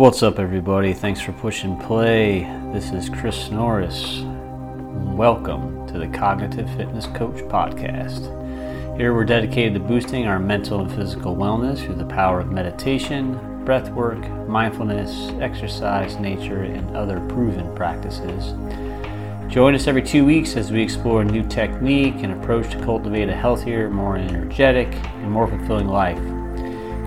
What's up, everybody? Thanks for pushing play. This is Chris Norris. Welcome to the Cognitive Fitness Coach Podcast. Here we're dedicated to boosting our mental and physical wellness through the power of meditation, breath work, mindfulness, exercise, nature, and other proven practices. Join us every two weeks as we explore a new technique and approach to cultivate a healthier, more energetic, and more fulfilling life.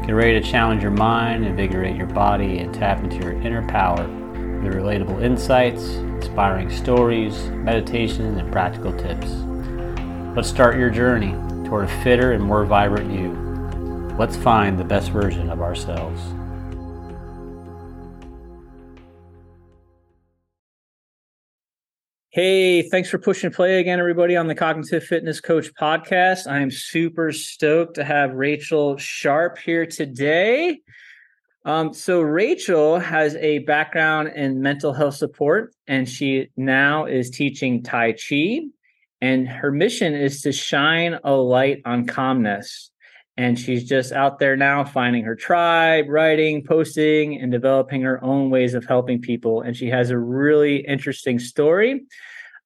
Get ready to challenge your mind, invigorate your body, and tap into your inner power with relatable insights, inspiring stories, meditations, and practical tips. Let's start your journey toward a fitter and more vibrant you. Let's find the best version of ourselves. Hey, thanks for pushing play again, everybody, on the Cognitive Fitness Coach podcast. I'm super stoked to have Rachel Sharpe here today. Um, so, Rachel has a background in mental health support, and she now is teaching Tai Chi. And her mission is to shine a light on calmness. And she's just out there now finding her tribe, writing, posting, and developing her own ways of helping people. And she has a really interesting story.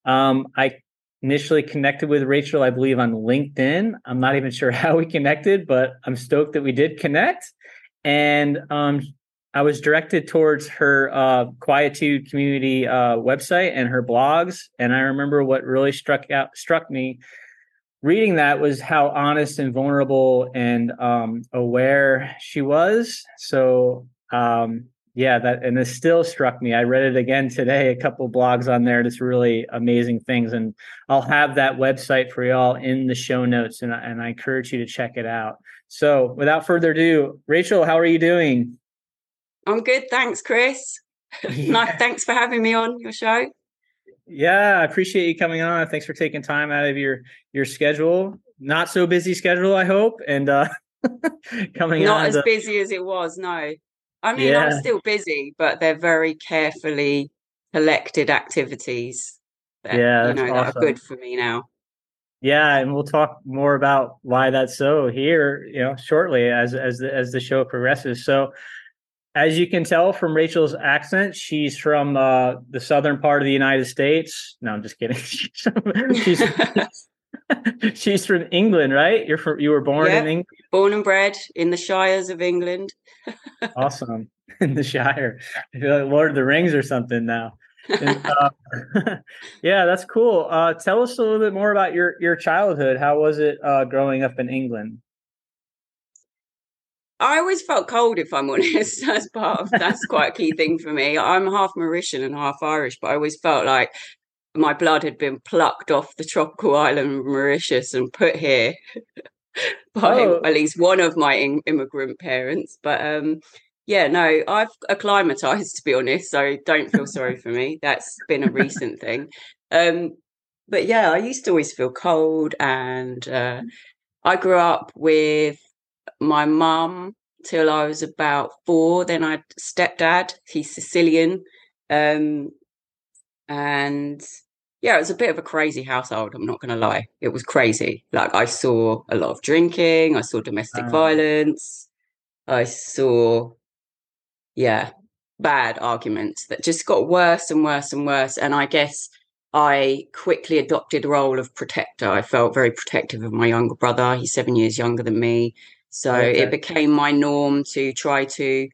Um, I initially connected with Rachel, I believe, on LinkedIn. I'm not even sure how we connected, but I'm stoked that we did connect. And um, I was directed towards her uh, Quietude community uh, website and her blogs. And I remember what really struck out struck me reading that was how honest and vulnerable and um, aware she was. So um, yeah, that and this still struck me. I read it again today, a couple blogs on there, just really amazing things. And I'll have that website for y'all in the show notes, and, and I encourage you to check it out. So without further ado, Rachel, how are you doing? I'm good, thanks, Chris. nice, thanks for having me on your show. Yeah, I appreciate you coming on. Thanks for taking time out of your your schedule. Not so busy schedule, I hope, and uh coming not as busy as it was. No, I mean, yeah. I'm still busy, but they're very carefully collected activities. That, yeah, you know, awesome. that are good for me now. Yeah, and we'll talk more about why that's so here, you know, shortly as as the, as the show progresses. So, as you can tell from Rachel's accent, she's from uh, the southern part of the United States. No, I'm just kidding. she's she's from England, right? You're from you were born in England. Born and bred in the Shires of England. awesome. In the Shire. I feel like Lord of the Rings or something now. And, uh, yeah, that's cool. Uh, tell us a little bit more about your your childhood. How was it uh, growing up in England? I always felt cold, if I'm honest. That's part of that's quite a key thing for me. I'm half Mauritian and half Irish, but I always felt like my blood had been plucked off the tropical island of Mauritius and put here by oh. at least one of my in- immigrant parents. But um, yeah, no, I've acclimatized to be honest, so don't feel sorry for me. That's been a recent thing. Um, but yeah, I used to always feel cold, and uh, I grew up with my mum till I was about four. Then I had stepdad. He's Sicilian, um, and yeah, it was a bit of a crazy household. I'm not going to lie. It was crazy. Like I saw a lot of drinking. I saw domestic um, violence. I saw, yeah, bad arguments that just got worse and worse and worse. And I guess I quickly adopted a role of protector. I felt very protective of my younger brother. He's seven years younger than me. So okay. it became my norm to try to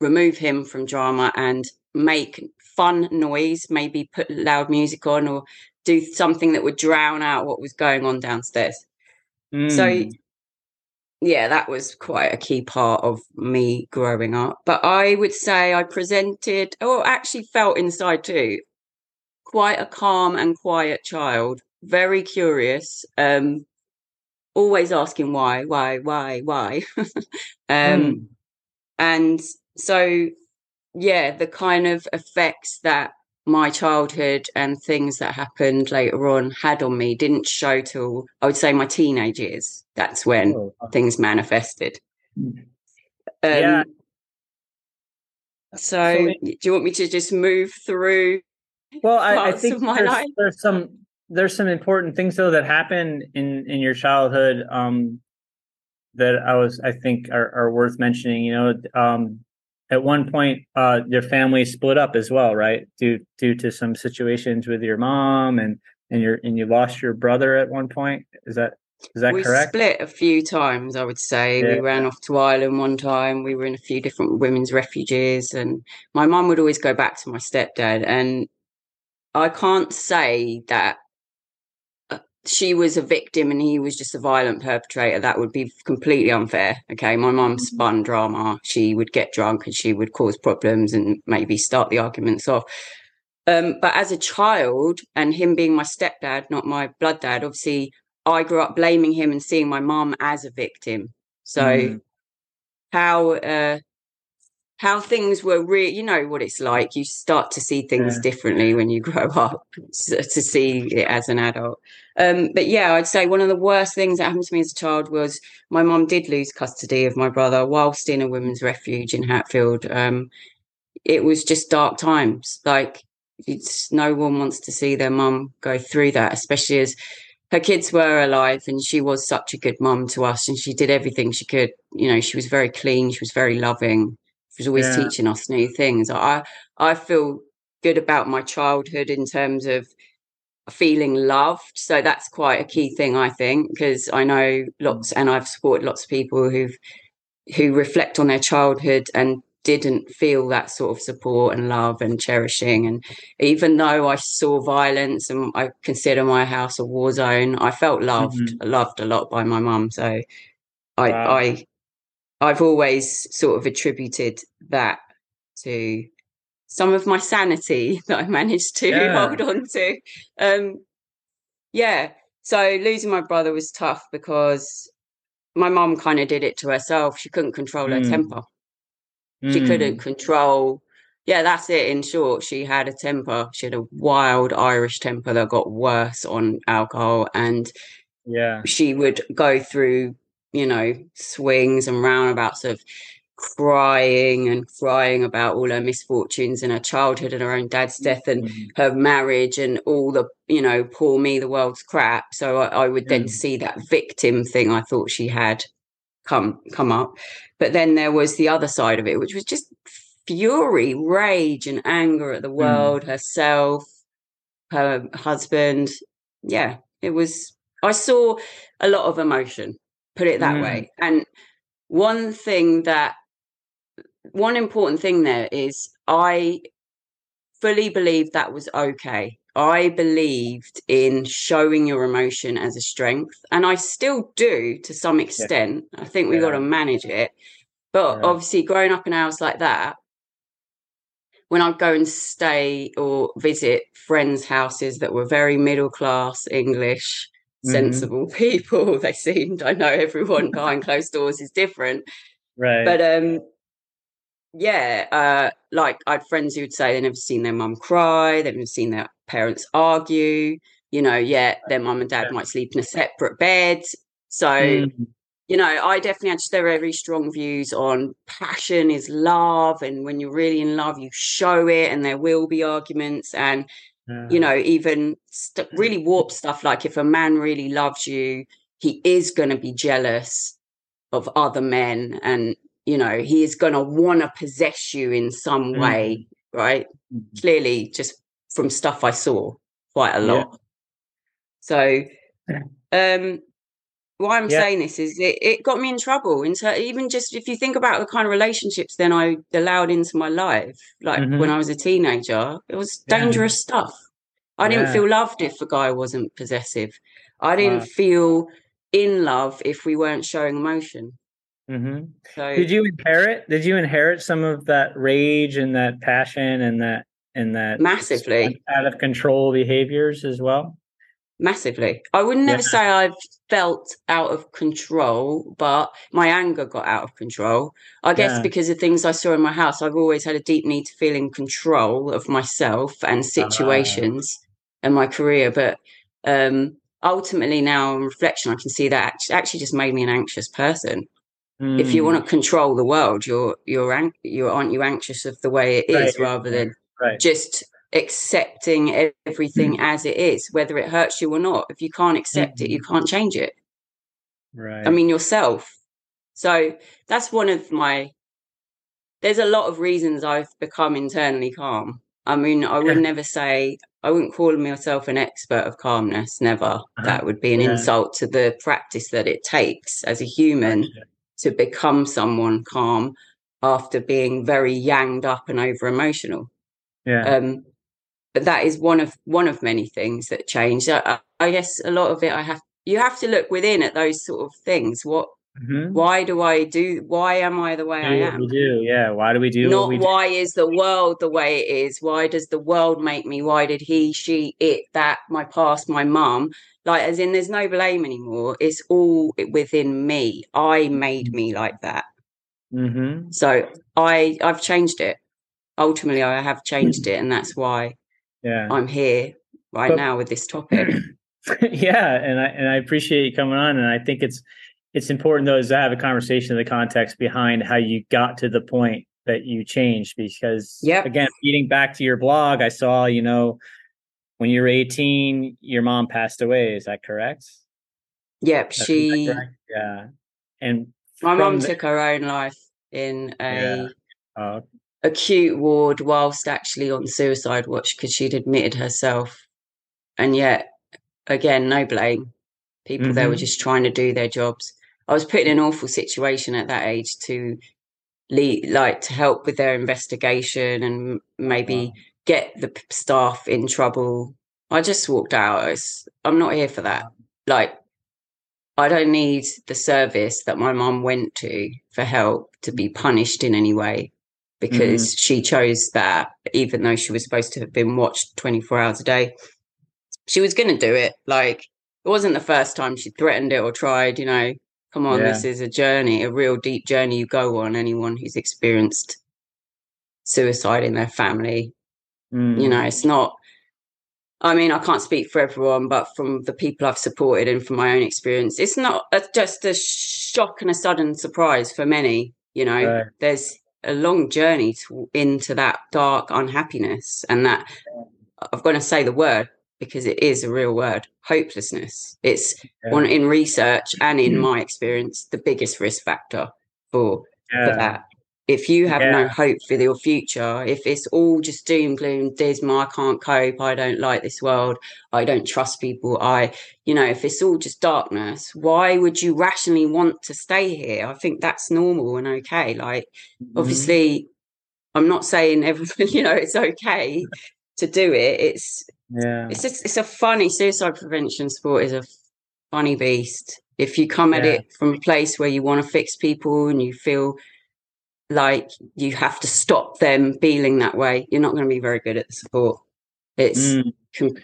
remove him from drama and make fun noise, maybe put loud music on or do something that would drown out what was going on downstairs. Mm. So yeah, that was quite a key part of me growing up. But I would say I presented, or actually felt inside too, quite a calm and quiet child, very curious, um, always asking why, why, why, why. um, mm. And so yeah, the kind of effects that my childhood and things that happened later on had on me didn't show till I would say my teenage years. That's when oh. things manifested. Hmm. Um, yeah. So, so do you want me to just move through? Well, I, I think there's, there's, some there's some important things though that happened in in your childhood um, that I was I think are, are worth mentioning. You know, um, at one point uh your family split up as well, right? Due due to some situations with your mom and and your and you lost your brother at one point. Is that is that we correct? split a few times, I would say. Yeah. We ran off to Ireland one time. We were in a few different women's refuges, and my mum would always go back to my stepdad. And I can't say that she was a victim and he was just a violent perpetrator. That would be completely unfair. Okay, my mum Mm-hmm. spun drama. She would get drunk and she would cause problems and maybe start the arguments off. Um, but as a child, and him being my stepdad, not my blood dad, obviously I grew up blaming him and seeing my mum as a victim. So Mhm. how uh, how things were real, you know what it's like. You start to see things Yeah. differently when you grow up to see it as an adult. Um, but yeah, I'd say one of the worst things that happened to me as a child was my mum did lose custody of my brother whilst in a women's refuge in Hatfield. Um, it was just dark times. Like it's no one wants to see their mum go through that, especially as her kids were alive and she was such a good mum to us and she did everything she could. You know, she was very clean, she was very loving. She was always Yeah. teaching us new things. I I feel good about my childhood in terms of feeling loved. So that's quite a key thing, I think, because I know lots and I've supported lots of people who've who reflect on their childhood and didn't feel that sort of support and love and cherishing. And even though I saw violence and I consider my house a war zone, I felt loved, mm-hmm. loved a lot by my mum. So I, Wow. I, I've always sort of attributed that to some of my sanity that I managed to Yeah. hold on to. Um, yeah. So losing my brother was tough because my mum kind of did it to herself. She couldn't control her Mm. temper she Mm. couldn't control yeah that's it in short she had a temper she had a wild irish temper that got worse on alcohol and Yeah. she would go through you know swings and roundabouts of crying and crying about all her misfortunes and her childhood and her own dad's death and Mhm. her marriage and all the you know poor me the world's crap so i, I would then Mm. see that victim thing i thought she had come come up but then there was the other side of it which was just fury rage and anger at the world herself her husband yeah it was i saw a lot of emotion put it that Mm. way and one thing that one important thing there is i fully believed that was okay i believed in showing your emotion as a strength and i still do to some extent i think we got to manage it but Yeah. obviously growing up in a house like that when i'd go and stay or visit friends houses that were very middle class english Mhm. sensible people they seemed i know everyone behind closed doors is different Right. but um yeah uh like i had friends who would say they've never seen their mum cry they've never seen their parents argue you know yeah their mum and dad might sleep in a separate bed. So Mm. you know i definitely had very strong views on passion is love and when you're really in love you show it and there will be arguments and you know even st- really warped stuff like if a man really loves you he is going to be jealous of other men and you know he is going to want to possess you in some Mm. way right Mhm. clearly just from stuff i saw quite a Yeah. lot so um why i'm Yeah. saying this is it, it got me in trouble in ter- even just if you think about the kind of relationships then i allowed into my life like Mhm. when i was a teenager it was Yeah. dangerous stuff i didn't feel loved if a guy wasn't possessive i didn't Wow. feel in love if we weren't showing emotion hmm so Did you inherit? Did you inherit some of that rage and that passion and that and that massively out of control behaviors as well? massively i would never Yeah. say i've felt out of control but my anger got out of control i guess Yeah. because of things i saw in my house i've always had a deep need to feel in control of myself Ah. and situations and my career but um ultimately now on reflection i can see that actually just made me an anxious person if you Mm. want to control the world you're you're an- you aren't you anxious of the way it is Right. rather than right. just accepting Mm. everything as it is, whether it hurts you or not. If you can't accept it, you can't change it. Right. I mean, yourself. So that's one of my there's a lot of reasons I've become internally calm. I mean, I would never say I wouldn't call myself an expert of calmness. Never. Uh-huh. That would be an Yeah. insult to the practice that it takes as a human Gotcha. To become someone calm after being very yanged up and over emotional. Yeah. Um, but that is one of one of many things that change. I, I- I guess a lot of it I have you have to look within at those sort of things. What Mhm. why do I do why am I the way I Do what am? we do. Yeah. Why do we do what Not we do? why is the world the way it is? Why does the world make me? Why did he, she, it, that, my past, my mum? Like, as in, there's no blame anymore. It's all within me. I made me like that. Mm-hmm. So I, I've changed it. Ultimately, I have changed it, and that's why Yeah. I'm here right But- now with this topic. yeah, and I and I appreciate you coming on, and I think it's it's important though is to have a conversation in the context behind how you got to the point that you changed because Yep. again feeding back to your blog i saw you know when you were 18 your mom passed away is that correct Yep, Is that she, correct? yeah and my mom the- took her own life in a Yeah. uh, acute ward whilst actually on suicide watch because she'd admitted herself. And yet, again, no blame. People there were Mhm. just trying to do their jobs. I was put in an awful situation at that age to lead, like to help with their investigation and maybe Wow. get the staff in trouble. I just walked out. It's, I'm not here for that. Like, I don't need the service that my mum went to for help to be punished in any way because mm-hmm. she chose that, even though she was supposed to have been watched 24 hours a day. She was going to do it. Like, it wasn't the first time she threatened it or tried, you know. Come on, Yeah. this is a journey, a real deep journey you go on. Anyone who's experienced suicide in their family, mm, you know, it's not. I mean, I can't speak for everyone, but from the people I've supported and from my own experience, it's not a, just a shock and a sudden surprise for many. You know, Right. there's a long journey to, into that dark unhappiness, and that I've got to say the word because it is a real word hopelessness. It's yeah, one in research and in my experience, the biggest risk factor for for that. If you have no hope for your future, if it's all just doom, gloom, dismal, I can't cope, I don't like this world, I don't trust people, I, you know, if it's all just darkness, why would you rationally want to stay here? I think that's normal and okay. Like, mhm, obviously, I'm not saying everyone, you know, it's okay to do it. It's yeah it's just it's a funny suicide prevention sport is a funny beast. If you come at Yeah. it from a place where you want to fix people and you feel like you have to stop them feeling that way, you're not going to be very good at the sport. It's Mm. com-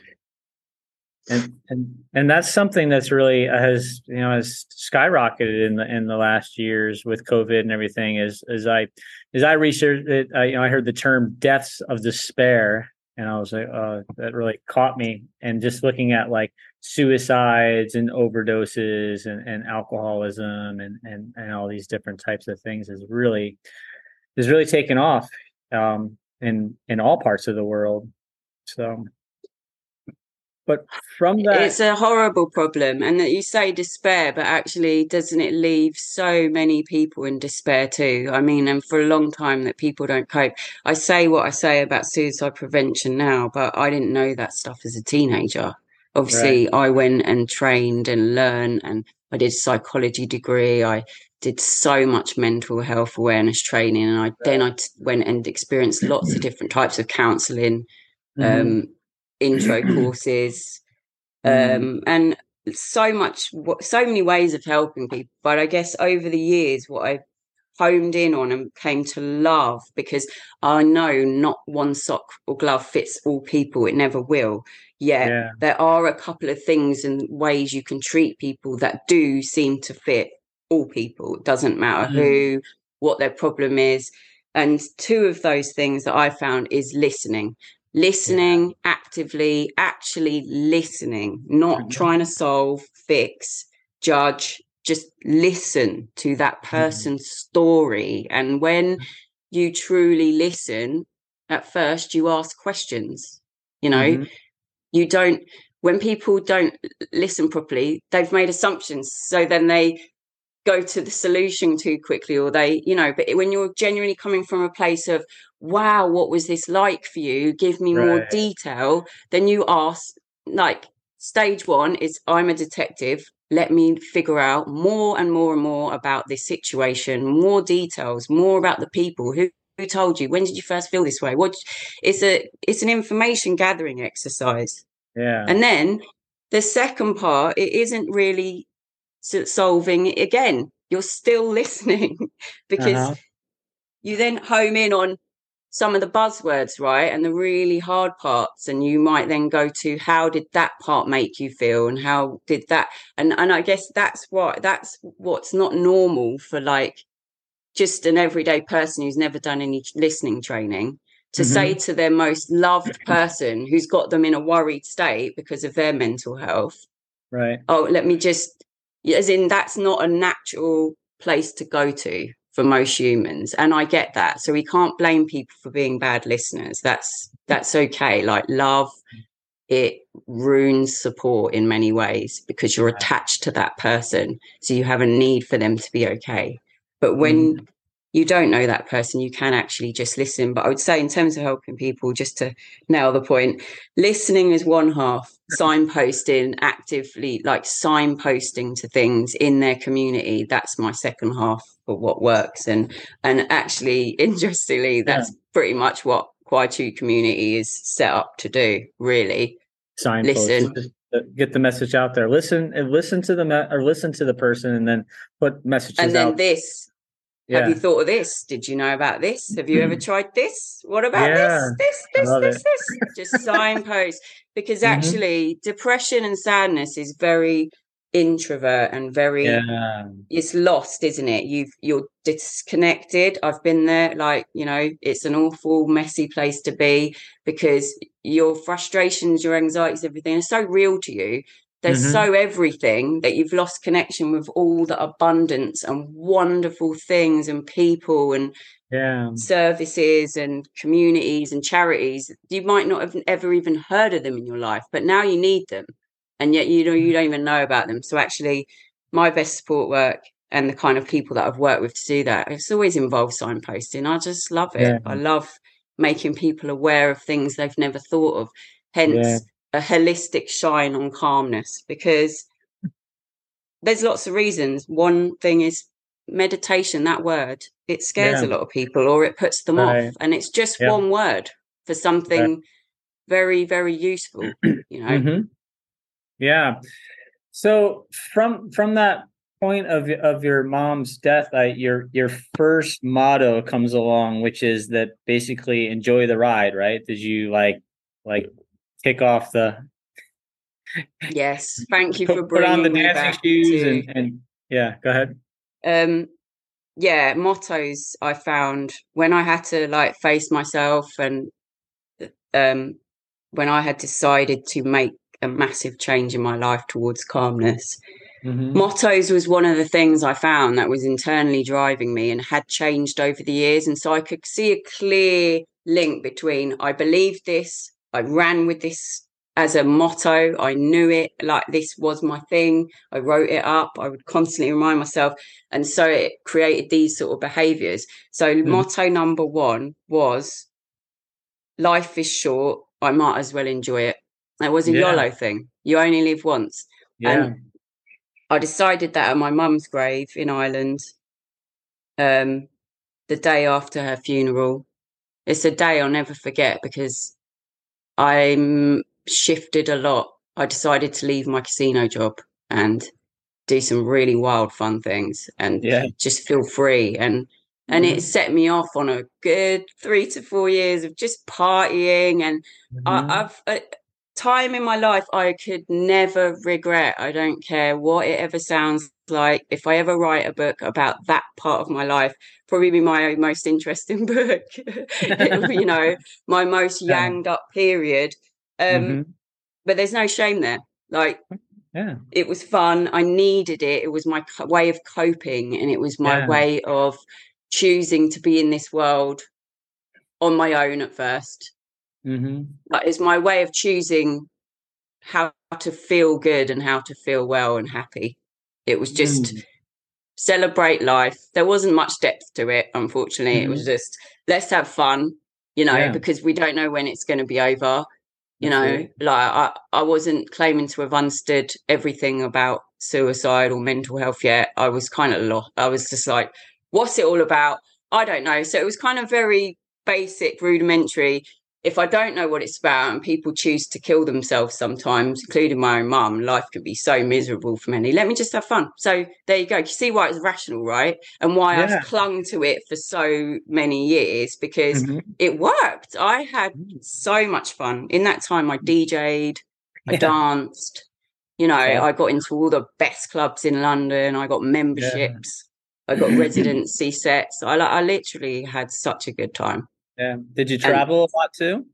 and and and that's something that's really uh, has you know has skyrocketed in the in the last years with COVID and everything. As as I as I researched it, I, you know, I heard the term "deaths of despair," and I was like, oh, that really caught me. And just looking at like suicides and overdoses and, and alcoholism and, and and all these different types of things is really is really taken off um, in in all parts of the world. So. But from that, it's a horrible problem. And that you say despair, but actually, doesn't it leave so many people in despair too? I mean, and for a long time that people don't cope. I say what I say about suicide prevention now, but I didn't know that stuff as a teenager. Obviously, I went and trained and learned, and I did a psychology degree. I did so much mental health awareness training, and I then I t- went and experienced lots of different types of counselling Mhm. um, intro courses, Mm. um, and so much, so many ways of helping people. But I guess over the years, what I homed in on and came to love because I know not one sock or glove fits all people. It never will. Yet yeah, there are a couple of things and ways you can treat people that do seem to fit all people. It doesn't matter Mm. who, what their problem is. And two of those things that I found is listening. Listening actively, actually listening, not Mhm. trying to solve, fix, judge, just listen to that Mm-hmm. person's story. And when you truly listen, at first you ask questions, you know, Mhm. you don't when people don't listen properly they've made assumptions so then they go to the solution too quickly or they you know but when you're genuinely coming from a place of wow what was this like for you? Give me right. more detail then you ask like stage one is i'm a detective. Let me figure out more and more and more about this situation more details more about the people. Who who told you? When did you first feel this way? What it's a it's an information gathering exercise. Yeah. And then the second part it isn't really solving again you're still listening because uh-huh. you then home in on some of the buzzwords right and the really hard parts and you might then go to how did that part make you feel and how did that and and i guess that's what that's what's not normal for like just an everyday person who's never done any listening training to mm-hmm. say to their most loved person who's got them in a worried state because of their mental health right oh let me just as in that's not a natural place to go to for most humans and i get that. So we can't blame people for being bad listeners. That's that's okay. Like love it ruins support in many ways because you're attached to that person so you have a need for them to be okay. But when mm you don't know that person, you can actually just listen. But I would say, in terms of helping people, just to nail the point, listening is one half, signposting actively, like signposting to things in their community. That's my second half of what works. And and actually, interestingly, that's yeah. pretty much what Quietude community is set up to do, really. Signpost. Listen get the message out there. Listen and listen to the me- or listen to the person, and then put messages. And then out. this yeah. Have you thought of this? Did you know about this? Have you ever tried this? What about yeah. this? This, this, this, this? Just signpost. Because mm-hmm. actually, depression and sadness is very introvert and very yeah. it's lost isn't it you've you're disconnected i've been there like you know it's an awful messy place to be because your frustrations your anxieties everything are so real to you they're mm-hmm. so everything that you've lost connection with all the abundance and wonderful things and people and yeah. services and communities and charities. You might not have ever even heard of them in your life, but now you need them. And yet you know you don't even know about them. So actually my best support work and the kind of people that I've worked with to do that, it's always involved signposting. I just love it. Yeah. I love making people aware of things they've never thought of. Hence yeah a holistic shine on calmness because there's lots of reasons. One thing is meditation, that word, it scares yeah. a lot of people or it puts them right. off. And it's just yeah. one word for something yeah. very, very useful, you know. Mm-hmm. Yeah. So from from that point of of your mom's death, I, your your first motto comes along, which is that basically enjoy the ride, right? Did you like like kick off the yes thank you for bringing put on the dancing shoes to, and, and yeah go ahead um yeah mottos i found when i had to like face myself and um when i had decided to make a massive change in my life towards calmness mm-hmm. mottos was one of the things i found that was internally driving me and had changed over the years and so i could see a clear link between i believe this I ran with this as a motto. I knew it like this was my thing. I wrote it up. I would constantly remind myself. And so it created these sort of behaviors. So, mm. motto number one was life is short. I might as well enjoy it. It was a yeah. YOLO thing. You only live once. Yeah. And I decided that at my mum's grave in Ireland, um, the day after her funeral. It's a day I'll never forget because I'm shifted a lot. I decided to leave my casino job and do some really wild fun things and yeah. just feel free and and mm-hmm. it set me off on a good three to four years of just partying and mm-hmm. I, a time in my life I could never regret. I don't care what it ever sounds like. If I ever write a book about that part of my life, probably be my most interesting book. you know, my most yanged up period. Um, mm-hmm. But there's no shame there. Like, yeah, it was fun. I needed it. It was my way of coping, and it was my yeah. way of choosing to be in this world on my own at 1st mm-hmm. But it's my way of choosing how to feel good and how to feel well and happy. It was just. Mm celebrate life. There wasn't much depth to it, unfortunately. Mm-hmm. It was mm-hmm. just let's have fun, you know, yeah. because we don't know when it's going to be over. You know, like I, I wasn't claiming to have understood everything about suicide or mental health yet. I was kind of lost. I was just like, what's it all about? I don't know. So it was kind of very basic, rudimentary if I don't know what it's about and people choose to kill themselves sometimes, including my own mum, life can be so miserable for many. Let me just have fun. So there you go. You see why it's rational, right? And why yeah. I've clung to it for so many years because mm-hmm. it worked. I had mm. so much fun. In that time, I DJ'd, I yeah. danced, you know, yeah. I got into all the best clubs in London, I got memberships. I got residency sets. I, I literally had such a good time. Yeah. Did you travel and a lot too?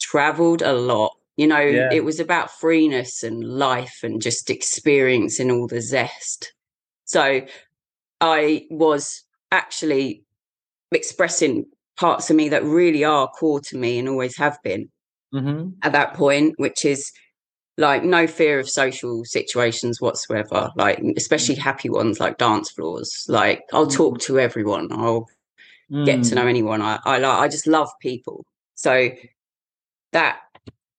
Traveled a lot. You know, yeah. it was about freeness and life and just experiencing all the zest. So I was actually expressing parts of me that really are core to me and always have been mm-hmm. at that point, which is like no fear of social situations whatsoever, like especially happy ones like dance floors. Like I'll talk mm. to everyone. I'll mm. get to know mm. anyone. I I like I just love people. So that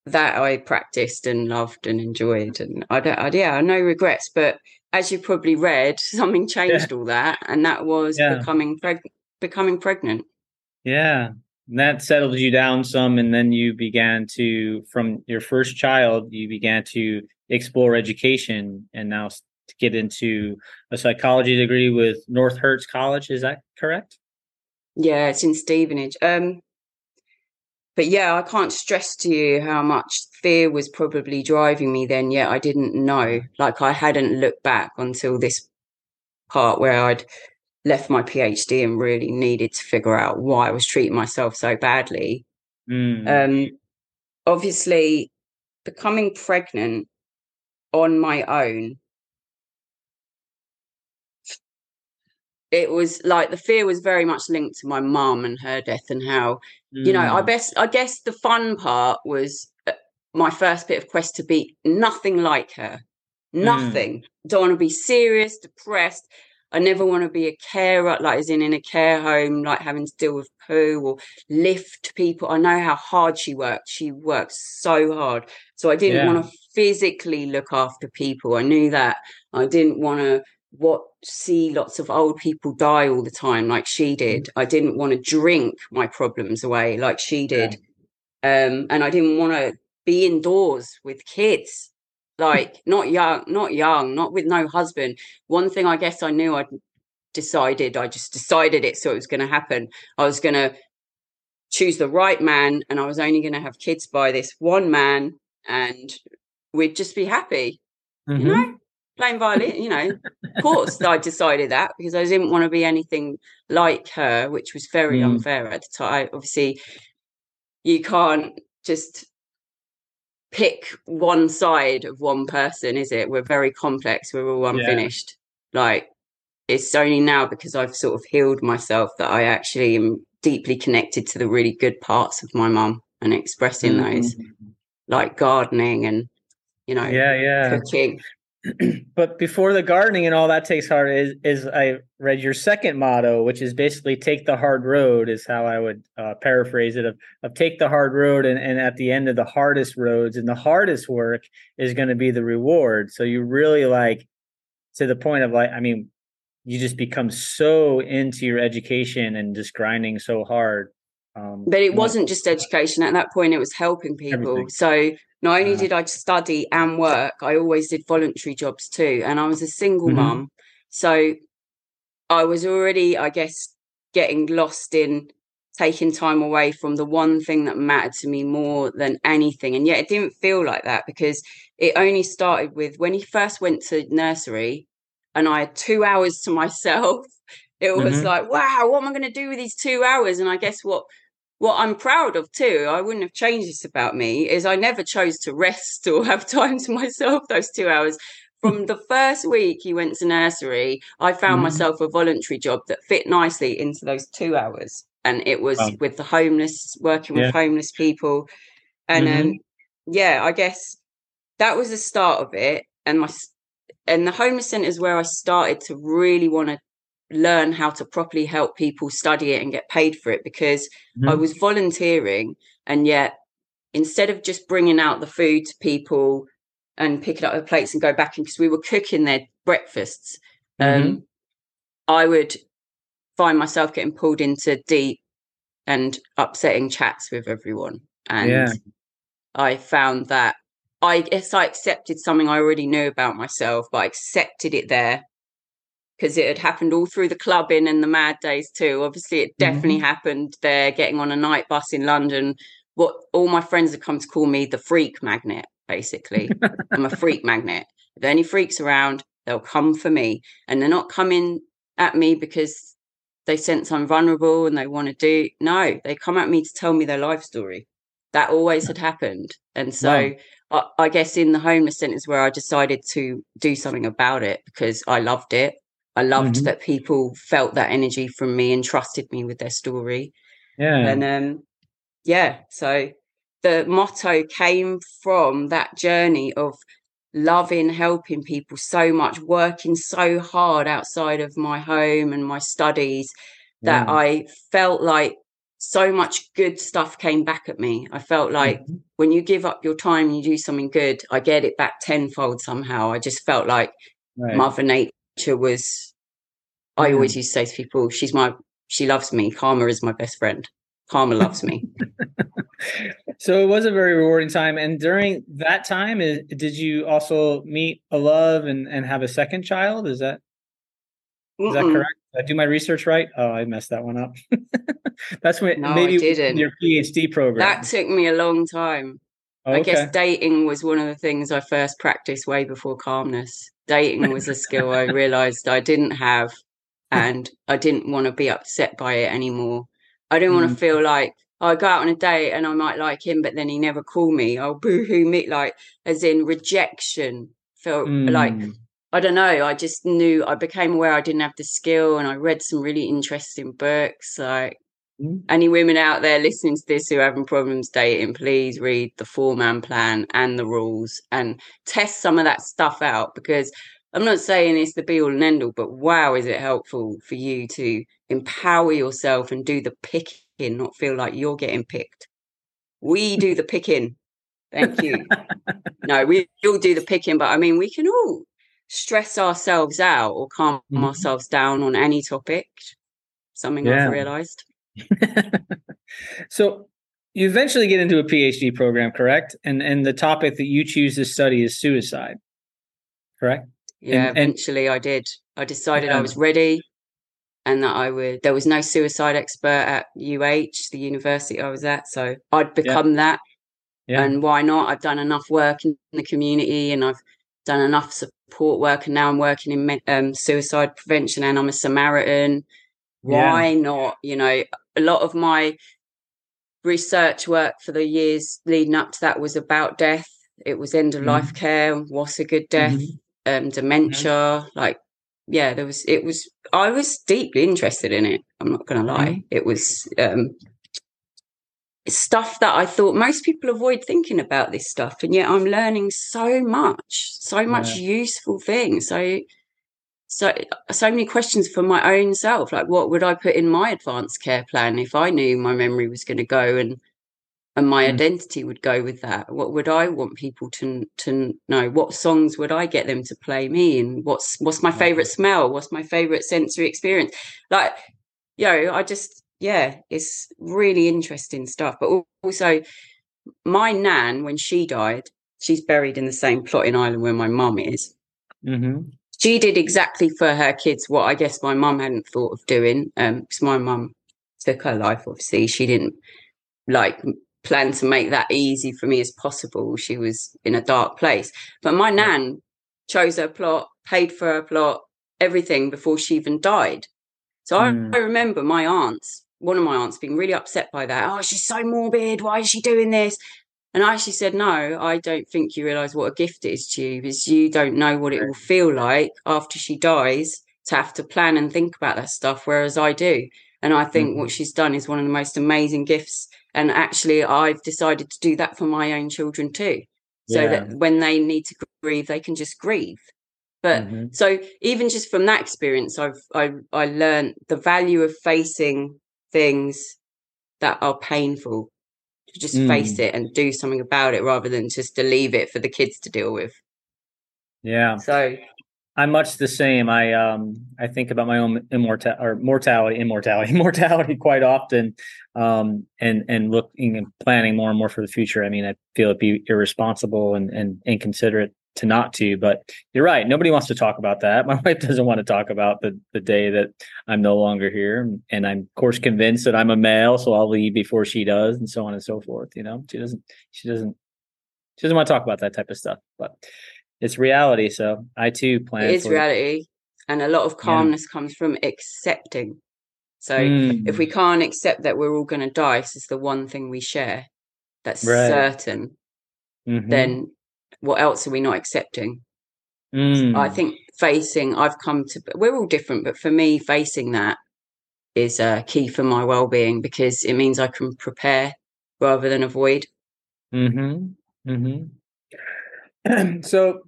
that I practiced and loved and enjoyed, and I don't, I, yeah, no regrets. But as you probably read, something changed yeah. all that, and that was yeah. becoming preg- becoming pregnant. Yeah, and that settled you down some, and then you began to, from your first child, you began to explore education, and now to get into a psychology degree with North Herts College. Is that correct? Yeah, it's in Stevenage. Um, but yeah, I can't stress to you how much fear was probably driving me then. Yet I didn't know. Like I hadn't looked back until this part where I'd left my PhD and really needed to figure out why I was treating myself so badly. Mm. Um, obviously, becoming pregnant on my own it was like the fear was very much linked to my mum and her death and how mm. you know i mm. best i guess the fun part was uh, my first bit of quest to be nothing like her mm. nothing mm. don't want to be serious depressed i never want to be a carer like as in in a care home like having to deal with poo or lift people i know how hard she worked she worked so hard so i didn't yeah. want to physically look after people i knew that i didn't want to what see lots of old people die all the time like she did mm. i didn't want to drink my problems away like she did yeah. um and i didn't want to be indoors with kids like not young not young not with no husband one thing i guess i knew i'd decided i just decided it so it was going to happen i was going to choose the right man and i was only going to have kids by this one man and we'd just be happy mm-hmm. you know playing violin, you know. of course, I decided that because I didn't want to be anything like her, which was very mm. unfair at the time. Obviously, you can't just pick one side of one person, is it? We're very complex. We're all unfinished. Yeah. Like it's only now because I've sort of healed myself that I actually am deeply connected to the really good parts of my mum and expressing mm-hmm. those, like gardening and you know, yeah, yeah, cooking. but before the gardening and all that takes hard is is I read your second motto, which is basically take the hard road, is how I would uh, paraphrase it of of take the hard road, and, and at the end of the hardest roads and the hardest work is going to be the reward. So you really like to the point of like, I mean, you just become so into your education and just grinding so hard. Um, but it wasn't just education at that point; it was helping people. Everything. So not only did I study and work, I always did voluntary jobs too. And I was a single mm-hmm. mum. So I was already, I guess, getting lost in taking time away from the one thing that mattered to me more than anything. And yet it didn't feel like that because it only started with when he first went to nursery and I had two hours to myself. It was mm-hmm. like, wow, what am I going to do with these two hours? And I guess what what I'm proud of too, I wouldn't have changed this about me, is I never chose to rest or have time to myself those two hours. From the first week he went to nursery, I found mm-hmm. myself a voluntary job that fit nicely into those two hours. And it was wow. with the homeless, working with homeless people. And mm-hmm. um, yeah, I guess that was the start of it. And my and the homeless centre is where I started to really want to learn how to properly help people study it and get paid for it because mm-hmm. I was volunteering and yet instead of just bringing out the food to people and picking up the plates and go back in because we were cooking their breakfasts um, mm-hmm. I would find myself getting pulled into deep and upsetting chats with everyone and yeah. I found that I guess I accepted something I already knew about myself, but I accepted it there because it had happened all through the clubbing and the mad days too. Obviously, it definitely mm-hmm. happened there, getting on a night bus in London. What all my friends have come to call me the freak magnet, basically. I'm a freak magnet. If any freaks around, they'll come for me. And they're not coming at me because they sense I'm vulnerable and they want to do. No, they come at me to tell me their life story. That always had happened. And so wow. I, I guess in the homeless centers where I decided to do something about it because I loved it. I loved mm-hmm. that people felt that energy from me and trusted me with their story. Yeah. And um yeah, so the motto came from that journey of loving helping people so much working so hard outside of my home and my studies that yeah. I felt like so much good stuff came back at me. I felt like mm-hmm. when you give up your time and you do something good, I get it back tenfold somehow. I just felt like right. Mother Nature was. I hmm. always used to say to people, "She's my, she loves me. Karma is my best friend. Karma loves me." so it was a very rewarding time. And during that time, did you also meet a love and and have a second child? Is that is that correct? Did I do my research right? Oh, I messed that one up. That's when no, maybe your PhD program. That took me a long time. Oh, I guess dating was one of the things I first practiced way before calmness. Dating was a skill I realized I didn't have and I didn't want to be upset by it anymore. I didn't mm. want to feel like oh, I go out on a date and I might like him, but then he never call me. Oh, boo hoo me, like as in rejection. Felt mm. like I don't know. I just knew I became aware I didn't have the skill, and I read some really interesting books. Like. Any women out there listening to this who are having problems dating, please read the four man plan and the rules and test some of that stuff out because I'm not saying it's the be all and end all, but wow, is it helpful for you to empower yourself and do the picking, not feel like you're getting picked. We do the picking. Thank you. no, we all do the picking, but I mean, we can all stress ourselves out or calm mm-hmm. ourselves down on any topic. Something yeah. I've realized. so you eventually get into a PhD program, correct? And and the topic that you choose to study is suicide. Correct? Yeah, and, eventually and, I did. I decided yeah. I was ready and that I would there was no suicide expert at UH, the university I was at. So I'd become yeah. that. Yeah. And why not? I've done enough work in the community and I've done enough support work and now I'm working in um, suicide prevention and I'm a Samaritan. Why not? You know, a lot of my research work for the years leading up to that was about death. It was end of mm-hmm. life care, what's a good death, mm-hmm. um, dementia, mm-hmm. like yeah, there was it was I was deeply interested in it. I'm not gonna lie. Mm-hmm. It was um stuff that I thought most people avoid thinking about this stuff, and yet I'm learning so much, so much yeah. useful things. So, so, so many questions for my own self. Like, what would I put in my advanced care plan if I knew my memory was going to go and and my mm. identity would go with that? What would I want people to to know? What songs would I get them to play me? And what's what's my favorite smell? What's my favorite sensory experience? Like, you know, I just yeah, it's really interesting stuff. But also, my nan, when she died, she's buried in the same plot in Ireland where my mum is. Mm-hmm. She did exactly for her kids what I guess my mum hadn't thought of doing. Um, because my mum took her life. Obviously, she didn't like plan to make that easy for me as possible. She was in a dark place, but my nan chose her plot, paid for her plot, everything before she even died. So mm. I, I remember my aunts one of my aunts being really upset by that. Oh, she's so morbid. Why is she doing this? And I actually said, No, I don't think you realize what a gift it is to you because you don't know what it will feel like after she dies to have to plan and think about that stuff, whereas I do. And I think mm-hmm. what she's done is one of the most amazing gifts. And actually, I've decided to do that for my own children too. So yeah. that when they need to grieve, they can just grieve. But mm-hmm. so even just from that experience, I've I I learned the value of facing things that are painful to just mm. face it and do something about it rather than just to leave it for the kids to deal with. Yeah. So I'm much the same. I um I think about my own immortality or mortality, immortality, mortality quite often, um, and and looking and planning more and more for the future. I mean, I feel it'd be irresponsible and and inconsiderate to not to. But you're right. Nobody wants to talk about that. My wife doesn't want to talk about the the day that I'm no longer here, and I'm of course convinced that I'm a male, so I'll leave before she does, and so on and so forth. You know, she doesn't. She doesn't. She doesn't want to talk about that type of stuff. But it's reality. So I too plan. It is reality, it. and a lot of calmness yeah. comes from accepting. So mm. if we can't accept that we're all going to die, this is the one thing we share that's right. certain. Mm-hmm. Then what else are we not accepting? Mm. I think facing. I've come to. We're all different, but for me, facing that is uh, key for my well-being because it means I can prepare rather than avoid. Hmm. Hmm. so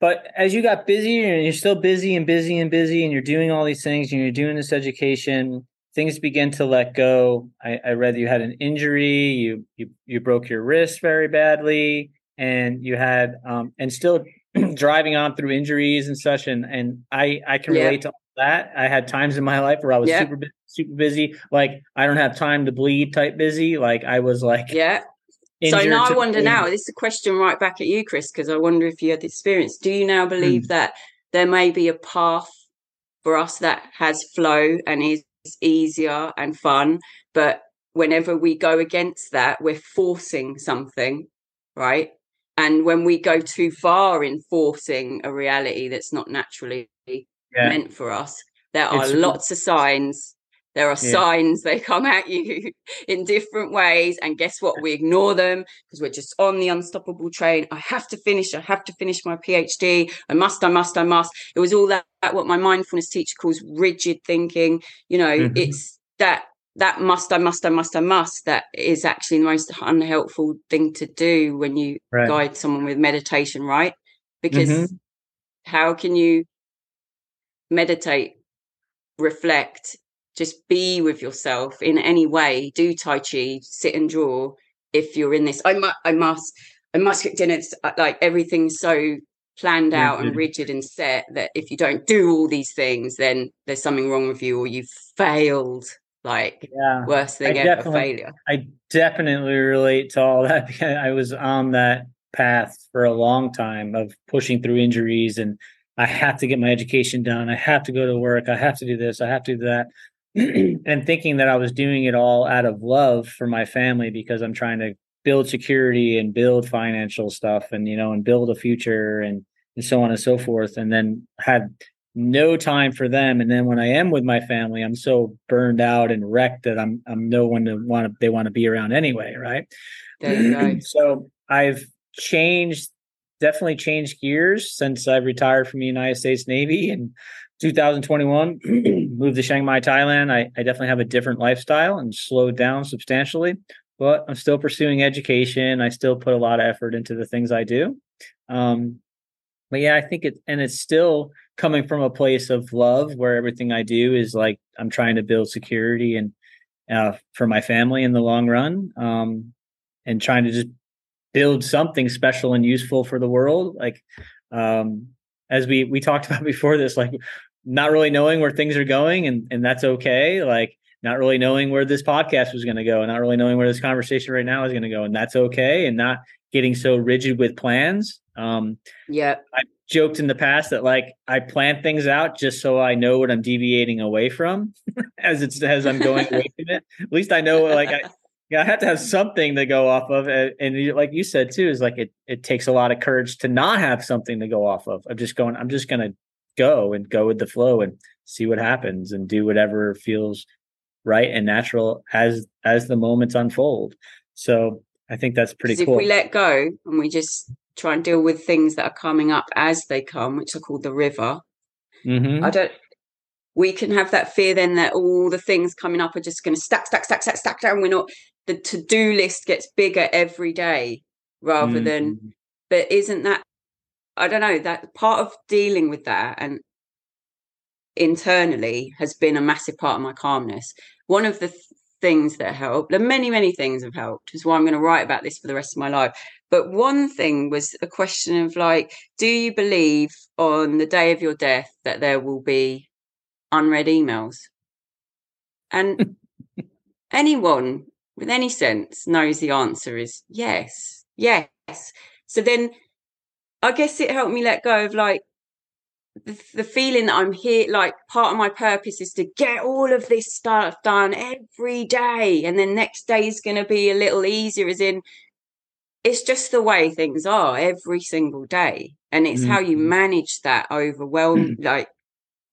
but as you got busier and you're still busy and busy and busy and you're doing all these things and you're doing this education things begin to let go i, I read you had an injury you, you you broke your wrist very badly and you had um and still driving on through injuries and such and and i i can relate yeah. to that i had times in my life where i was yeah. super super busy like i don't have time to bleed type busy like i was like yeah so now I wonder now, this is a question right back at you, Chris, because I wonder if you had the experience. Do you now believe mm. that there may be a path for us that has flow and is easier and fun, but whenever we go against that, we're forcing something, right? And when we go too far in forcing a reality that's not naturally yeah. meant for us, there are it's, lots of signs there are yeah. signs they come at you in different ways. And guess what? We ignore them because we're just on the unstoppable train. I have to finish. I have to finish my PhD. I must, I must, I must. It was all that, that what my mindfulness teacher calls rigid thinking. You know, mm-hmm. it's that that must, I must, I must, I must, that is actually the most unhelpful thing to do when you right. guide someone with meditation, right? Because mm-hmm. how can you meditate, reflect, just be with yourself in any way do tai chi sit and draw if you're in this i must i must i must get dinner it's uh, like everything's so planned out mm-hmm. and rigid and set that if you don't do all these things then there's something wrong with you or you've failed like yeah worst thing I ever failure i definitely relate to all that i was on that path for a long time of pushing through injuries and I have to get my education done. I have to go to work. I have to do this. I have to do that. and thinking that I was doing it all out of love for my family because I'm trying to build security and build financial stuff and you know and build a future and and so on and so forth and then had no time for them and then when I am with my family I'm so burned out and wrecked that I'm I'm no one to want to they want to be around anyway right so I've changed definitely changed gears since I've retired from the United States Navy and 2021, moved to Chiang Mai, Thailand. I, I definitely have a different lifestyle and slowed down substantially, but I'm still pursuing education. I still put a lot of effort into the things I do. Um, but yeah, I think it, and it's still coming from a place of love where everything I do is like I'm trying to build security and uh, for my family in the long run, um, and trying to just build something special and useful for the world. Like, um, as we we talked about before this, like not really knowing where things are going and and that's okay like not really knowing where this podcast was going to go and not really knowing where this conversation right now is going to go and that's okay and not getting so rigid with plans um yeah i joked in the past that like i plan things out just so i know what i'm deviating away from as it's as i'm going away from it at least i know like i yeah, I have to have something to go off of, and, and like you said too, is like it. It takes a lot of courage to not have something to go off of. I'm just going. I'm just going to go and go with the flow and see what happens and do whatever feels right and natural as as the moments unfold. So I think that's pretty cool. If we let go and we just try and deal with things that are coming up as they come, which are called the river, mm-hmm. I don't. We can have that fear then that all the things coming up are just going to stack, stack, stack, stack, stack down. We're not. The to do list gets bigger every day rather mm-hmm. than. But isn't that I don't know that part of dealing with that and internally has been a massive part of my calmness. One of the th- things that helped, the many, many things have helped, is why I'm going to write about this for the rest of my life. But one thing was a question of like, do you believe on the day of your death that there will be unread emails? And anyone with any sense knows the answer is yes, yes. So then I guess it helped me let go of like the, the, feeling that I'm here, like part of my purpose is to get all of this stuff done every day. And then next day is going to be a little easier, as in, it's just the way things are every single day. And it's mm-hmm. how you mm-hmm. manage that overwhelm. Mm-hmm. Like,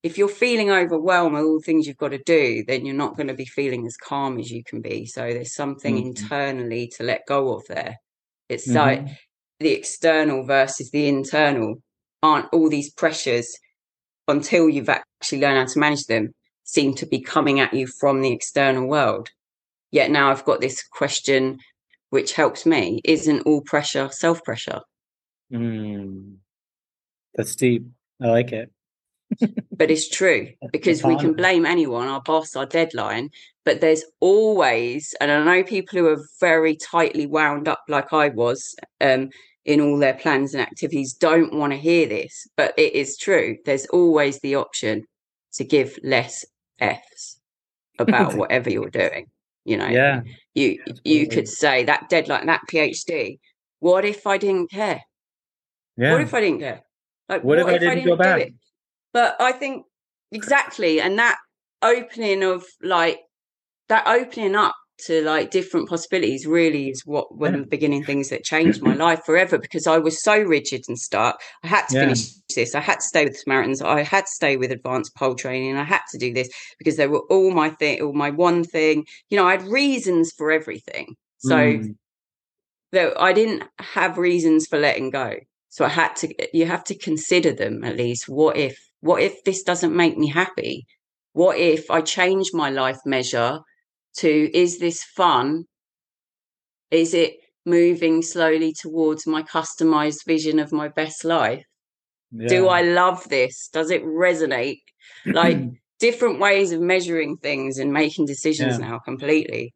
if you're feeling overwhelmed with all the things you've got to do, then you're not going to be feeling as calm as you can be. So there's something mm-hmm. internally to let go of there. It's like mm-hmm. the external versus the internal aren't all these pressures until you've actually learned how to manage them seem to be coming at you from the external world. Yet now I've got this question which helps me isn't all pressure self pressure? Mm. That's deep. I like it. but it's true because we can blame anyone, our boss, our deadline, but there's always, and I know people who are very tightly wound up like I was, um, in all their plans and activities don't want to hear this, but it is true. There's always the option to give less F's about whatever you're doing. You know, yeah, you you could say that deadline, that PhD. What if I didn't care? Yeah. What if I didn't care? Like, what, what if, I didn't, I didn't go back? But I think exactly, and that opening of like that opening up to like different possibilities really is what one of the beginning things that changed my life forever because I was so rigid and stuck. I had to yeah. finish this. I had to stay with Samaritans. I had to stay with advanced pole training. I had to do this because they were all my thing, all my one thing. You know, I had reasons for everything. So mm. that I didn't have reasons for letting go. So I had to. You have to consider them at least. What if? What if this doesn't make me happy? What if I change my life measure? To is this fun? Is it moving slowly towards my customized vision of my best life? Yeah. Do I love this? Does it resonate? Like different ways of measuring things and making decisions yeah. now completely.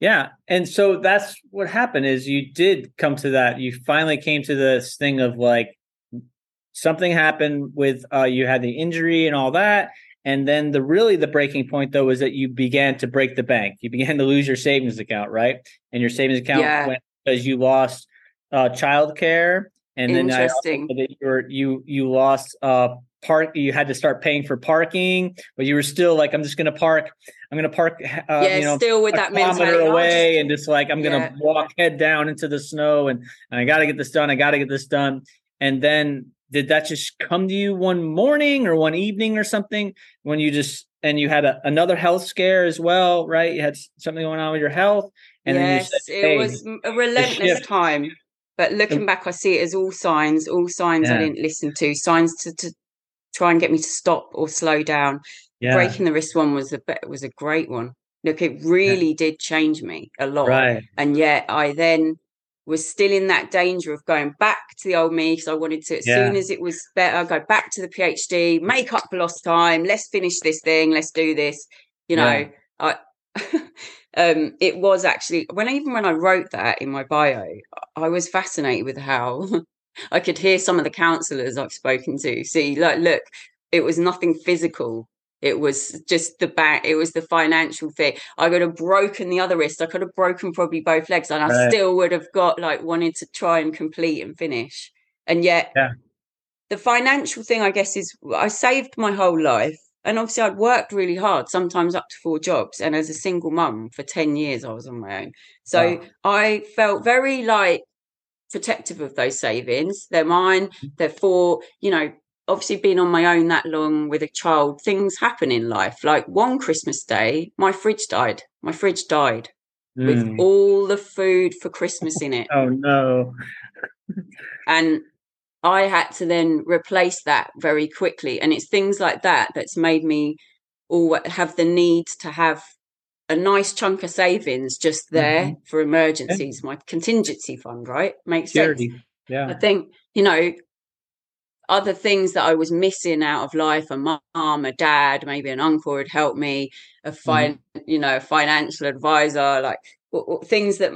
Yeah. And so that's what happened is you did come to that. You finally came to this thing of like something happened with uh you had the injury and all that and then the really the breaking point though was that you began to break the bank. You began to lose your savings account, right? And your savings account yeah. went because you lost uh childcare. And then. I you were you you lost uh park you had to start paying for parking, but you were still like, I'm just gonna park, I'm gonna park uh, yeah, you know still with that mentality away just, and just like I'm gonna yeah. walk head down into the snow and, and I gotta get this done, I gotta get this done. And then did that just come to you one morning or one evening or something when you just and you had a, another health scare as well right you had something going on with your health and yes said, hey, it was a relentless time but looking back i see it as all signs all signs yeah. i didn't listen to signs to, to try and get me to stop or slow down yeah. breaking the wrist one was a was a great one look it really yeah. did change me a lot right. and yet i then was still in that danger of going back to the old me because I wanted to, as yeah. soon as it was better, go back to the PhD, make up for lost time. Let's finish this thing. Let's do this. You know, yeah. I, um, it was actually when even when I wrote that in my bio, I was fascinated with how I could hear some of the counselors I've spoken to see, like, look, it was nothing physical it was just the back, it was the financial thing. I could have broken the other wrist. I could have broken probably both legs and I right. still would have got like wanted to try and complete and finish. And yet yeah. the financial thing, I guess, is I saved my whole life. And obviously I'd worked really hard, sometimes up to four jobs. And as a single mum for 10 years, I was on my own. So wow. I felt very like protective of those savings. They're mine. Mm. They're for, you know, obviously being on my own that long with a child, things happen in life. Like one Christmas day, my fridge died. My fridge died mm. with all the food for Christmas in it. oh no. and I had to then replace that very quickly. And it's things like that that's made me all have the need to have a nice chunk of savings just there mm-hmm. for emergencies, yeah. my contingency fund, right? Makes Security. sense. Yeah. I think, you know, other things that I was missing out of life a mom, a dad, maybe an uncle had helped me, a fine, mm. you know, a financial advisor, like things that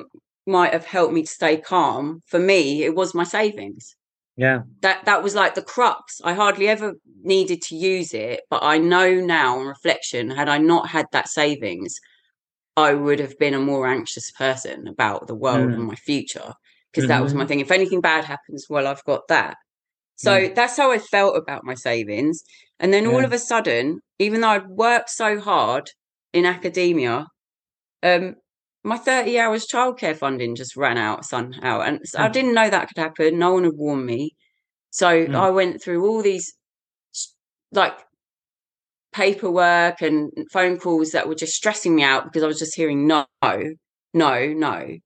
might have helped me to stay calm. For me, it was my savings. Yeah. That that was like the crux. I hardly ever needed to use it, but I know now on reflection, had I not had that savings, I would have been a more anxious person about the world mm. and my future. Because mm-hmm. that was my mm-hmm. thing. If anything bad happens, well, I've got that. So mm. that's how I felt about my savings. And then yeah. all of a sudden, even though I'd worked so hard in academia, um, my 30 hours childcare funding just ran out somehow. And mm. I didn't know that could happen. No one had warned me. So mm. I went through all these like paperwork and phone calls that were just stressing me out because I was just hearing no, no, no.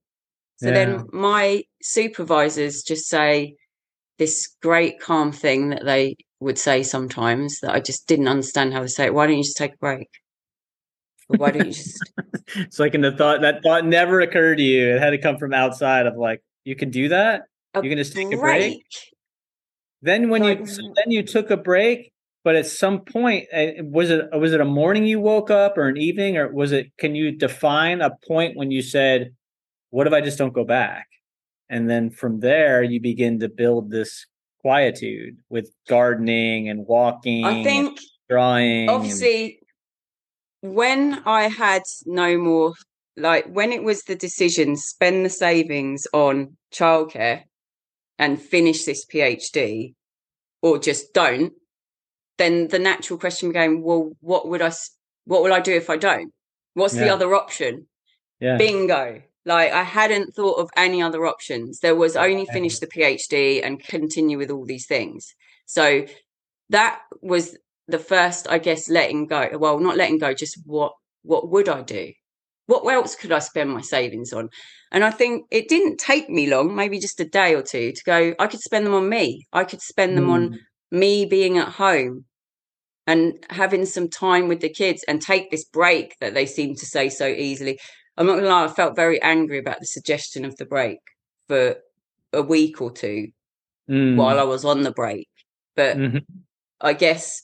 So yeah. then my supervisors just say this great calm thing that they would say sometimes that I just didn't understand how to say it. Why don't you just take a break? why don't you just it's like in the thought that thought never occurred to you. It had to come from outside of like, you can do that? You can just take break? a break. Then when like, you so then you took a break, but at some point eh, was it was it a morning you woke up or an evening or was it can you define a point when you said what if i just don't go back and then from there you begin to build this quietude with gardening and walking i think drawing obviously and... when i had no more like when it was the decision spend the savings on childcare and finish this phd or just don't then the natural question became, well, what would I, what will I do if I don't? What's yeah. the other option? Yeah. Bingo. Like I hadn't thought of any other options. There was only finish the PhD and continue with all these things. So that was the first, I guess, letting go. Well, not letting go, just what what would I do? What else could I spend my savings on? And I think it didn't take me long, maybe just a day or two, to go. I could spend them on me. I could spend them mm. on me being at home and having some time with the kids and take this break that they seem to say so easily. I'm not gonna lie, I felt very angry about the suggestion of the break for a week or two mm. while I was on the break. But mm-hmm. I guess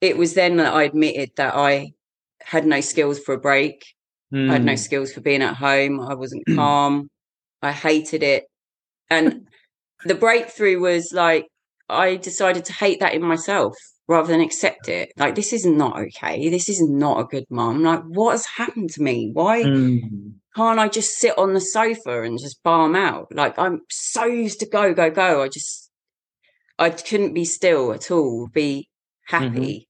it was then that I admitted that I had no skills for a break. Mm. I had no mm. skills for being at home. I wasn't calm. I hated it. And the breakthrough was like I decided to hate that in myself rather than accept it. Like, this is not okay. This is not a good mom. Like, what has happened to me? Why mm. can't I just sit on the sofa and just balm out? Like, I'm so used to go, go, go. I just, I couldn't be still at all, be happy.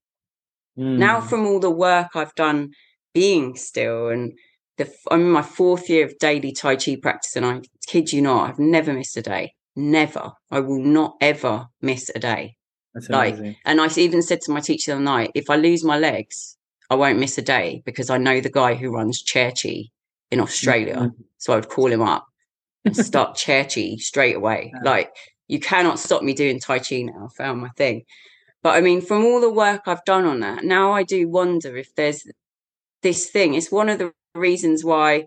Mm-hmm. Mm. Now, from all the work I've done being still and the, I'm in my fourth year of daily Tai Chi practice, and I kid you not, I've never missed a day. Never. I will not ever miss a day. That's like, amazing. and I even said to my teacher the other night, if I lose my legs, I won't miss a day because I know the guy who runs Chair Chi in Australia. Mm-hmm. So I would call him up and start Chair Chi straight away. Yeah. Like, you cannot stop me doing Tai Chi now. I found my thing. But I mean, from all the work I've done on that, now I do wonder if there's this thing. It's one of the reasons why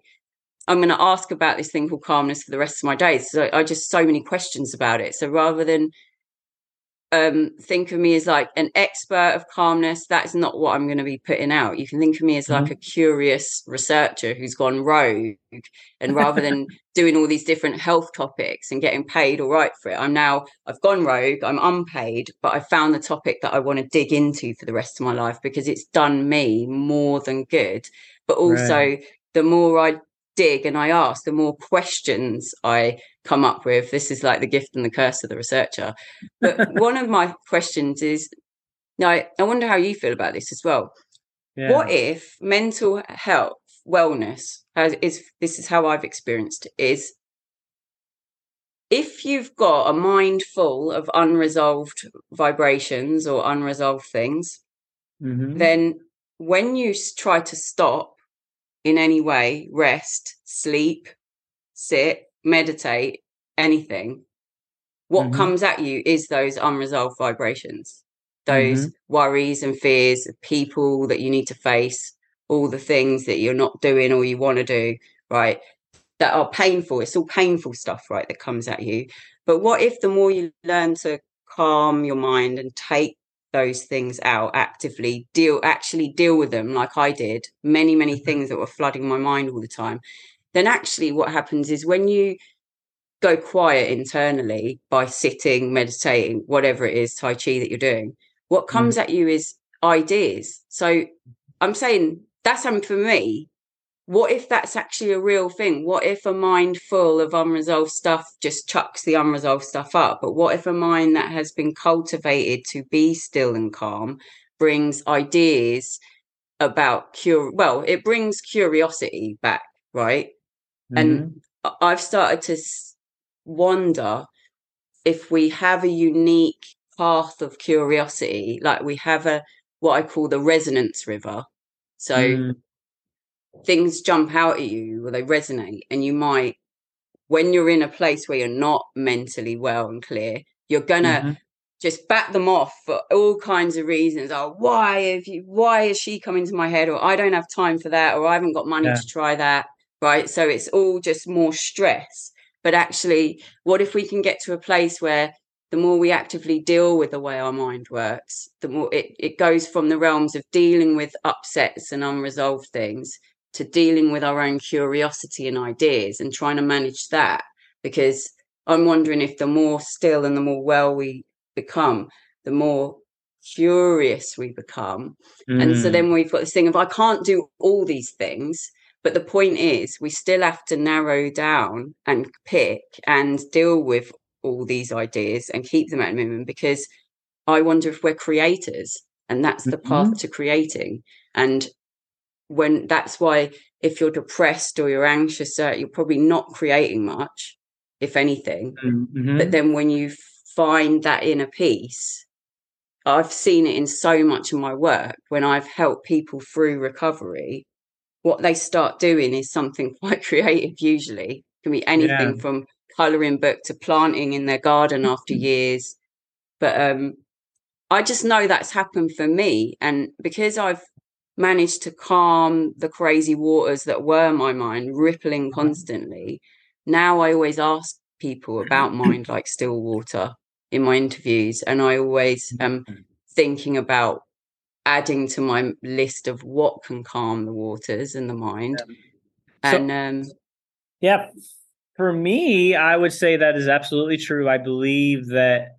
I'm going to ask about this thing called calmness for the rest of my days. So I just so many questions about it. So rather than um, think of me as like an expert of calmness. That is not what I'm going to be putting out. You can think of me as like mm-hmm. a curious researcher who's gone rogue. And rather than doing all these different health topics and getting paid all right for it, I'm now, I've gone rogue, I'm unpaid, but I found the topic that I want to dig into for the rest of my life because it's done me more than good. But also, right. the more I dig and I ask, the more questions I come up with. This is like the gift and the curse of the researcher. But one of my questions is now, I wonder how you feel about this as well. Yeah. What if mental health, wellness, has, is this is how I've experienced it, is if you've got a mind full of unresolved vibrations or unresolved things, mm-hmm. then when you try to stop in any way, rest, sleep, sit, meditate, anything, what mm-hmm. comes at you is those unresolved vibrations, those mm-hmm. worries and fears, of people that you need to face, all the things that you're not doing or you want to do, right? That are painful. It's all painful stuff, right? That comes at you. But what if the more you learn to calm your mind and take those things out actively deal actually deal with them like i did many many Mm-hmm. things that were flooding my mind all the time then actually what happens is when you go quiet internally by sitting meditating whatever it is tai chi that you're doing what comes Mm. at you is ideas so i'm saying that's happened for me what if that's actually a real thing? What if a mind full of unresolved stuff just chucks the unresolved stuff up? But what if a mind that has been cultivated to be still and calm brings ideas about cure? Well, it brings curiosity back, right? And Mhm. I- I've started to wonder if we have a unique path of curiosity, like we have a what I call the resonance river. So Mm. things jump out at you or they resonate and you might when you're in a place where you're not mentally well and clear you're gonna Mhm. just bat them off for all kinds of reasons oh why have you why is she coming to my head or i don't have time for that or i haven't got money Yeah. to try that right? So it's all just more stress. But actually what if we can get to a place where the more we actively deal with the way our mind works the more it, it goes from the realms of dealing with upsets and unresolved things to dealing with our own curiosity and ideas and trying to manage that. Because i'm wondering if the more still and the more well we become the more curious we become. And so Mm. then we've got this thing of i can't do all these things but the point is we still have to narrow down and pick and deal with all these ideas and keep them at a minimum because i wonder if we're creators and that's the path Mhm. to creating and when that's why if you're depressed or you're anxious uh, you're probably not creating much if anything Mhm. but then when you find that inner peace i've seen it in so much of my work when i've helped people through recovery what they start doing is something quite creative usually. It can be anything Yeah. from coloring book to planting in their garden after mm-hmm. years. But um i just know that's happened for me and because i've managed to calm the crazy waters that were my mind rippling mm-hmm. constantly now i always ask people about mind like still water in my interviews and i always am mm-hmm. thinking about adding to my list of what can calm the waters and the mind So- and um Yeah. For me, I would say that is absolutely true. I believe that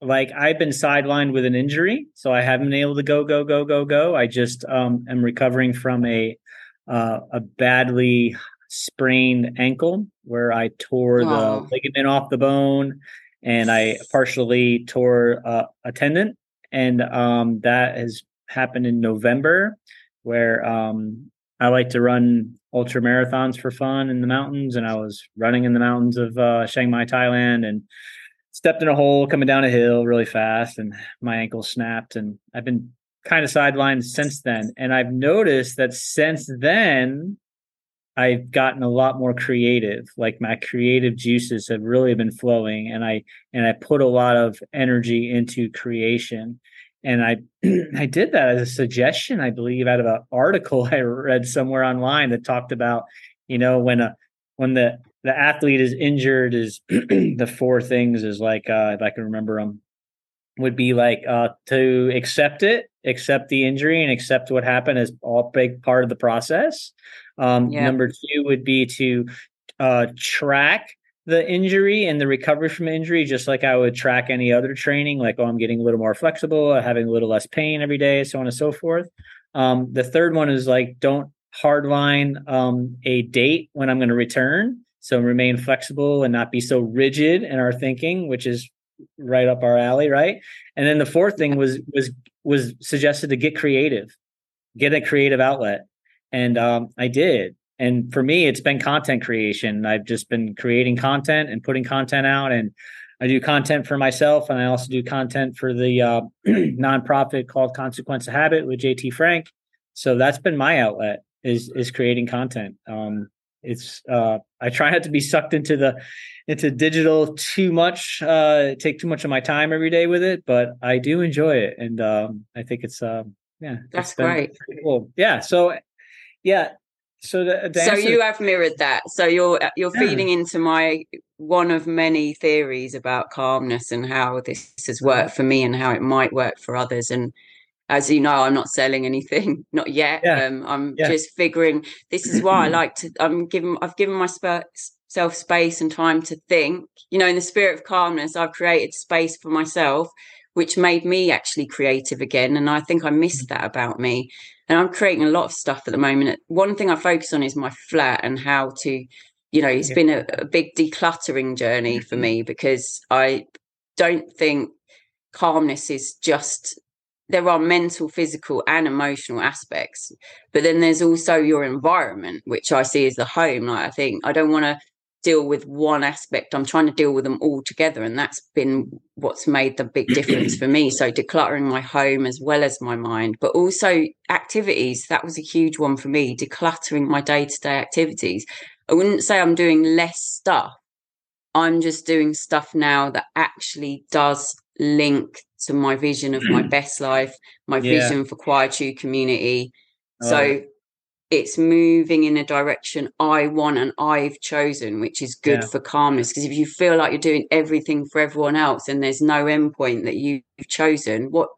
like I've been sidelined with an injury, so I haven't been able to go, go, go, go, go. I just um am recovering from a uh, a badly sprained ankle where I tore the ligament off the bone and I partially tore uh, a tendon. And um, that has happened in November, where um, I like to run ultra marathons for fun in the mountains. And I was running in the mountains of uh, Chiang Mai, Thailand, and stepped in a hole coming down a hill really fast, and my ankle snapped. And I've been kind of sidelined since then. And I've noticed that since then, I've gotten a lot more creative. Like my creative juices have really been flowing, and I and I put a lot of energy into creation. And I I did that as a suggestion, I believe, out of an article I read somewhere online that talked about, you know, when a when the the athlete is injured, is the four things is like uh, if I can remember them would be like uh, to accept it, accept the injury, and accept what happened as all big part of the process. Um, Yeah. Number two would be to uh, track the injury and the recovery from injury, just like I would track any other training, like, oh, I'm getting a little more flexible, having a little less pain every day, so on and so forth. Um, the third one is like, don't hardline um, a date when I'm going to return. So remain flexible and not be so rigid in our thinking, which is right up our alley, right? And then the fourth thing was was was suggested to get creative, get a creative outlet, and um, I did. And for me, it's been content creation. I've just been creating content and putting content out, and I do content for myself, and I also do content for the uh, nonprofit called Consequence of Habit with JT Frank. So that's been my outlet is is creating content. Um, it's uh, I try not to be sucked into the into digital too much, uh, take too much of my time every day with it, but I do enjoy it, and um, I think it's uh, yeah, That's great. Cool. Yeah. So yeah, so the, the so you have mirrored that. So you're uh, you're Yeah. feeding into my one of many theories about calmness and how this has worked for me and how it might work for others. And as you know, I'm not selling anything, not yet. Yeah. Um, I'm Yeah. just figuring. This is why I like to. I'm given. I've given myself space and time to think. You know, in the spirit of calmness, I've created space for myself, which made me actually creative again. And I think I missed that about me. And I'm creating a lot of stuff at the moment. One thing I focus on is my flat and how to, you know, it's Yeah. been a, a big decluttering journey for mm-hmm. me because I don't think calmness is just there are mental, physical, and emotional aspects, but then there's also your environment, which I see as the home. Like I think I don't want to deal with one aspect. I'm trying to deal with them all together, and that's been what's made the big difference for me. So decluttering my home as well as my mind, but also activities. That was a huge one for me. Decluttering my day to day activities. I wouldn't say I'm doing less stuff. I'm just doing stuff now that actually does link to my vision of my mm. best life, my Yeah. vision for Quietude community. Oh. So it's moving in a direction I want and I've chosen, which is good Yeah. for calmness. Because if you feel like you're doing everything for everyone else and there's no endpoint that you've chosen, what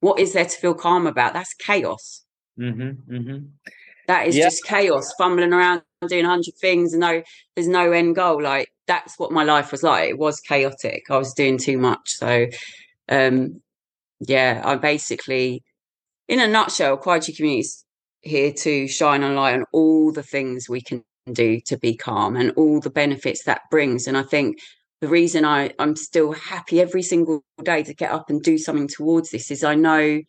what is there to feel calm about? That's chaos. Mhm, mhm. That is Yeah. just chaos, fumbling around doing a hundred things, and no, there's no end goal. Like that's what my life was like. It was chaotic. I was doing too much. So, um, yeah, I basically, in a nutshell, Community is here to shine a light on all the things we can do to be calm and all the benefits that brings. And I think the reason I, I'm still happy every single day to get up and do something towards this is I know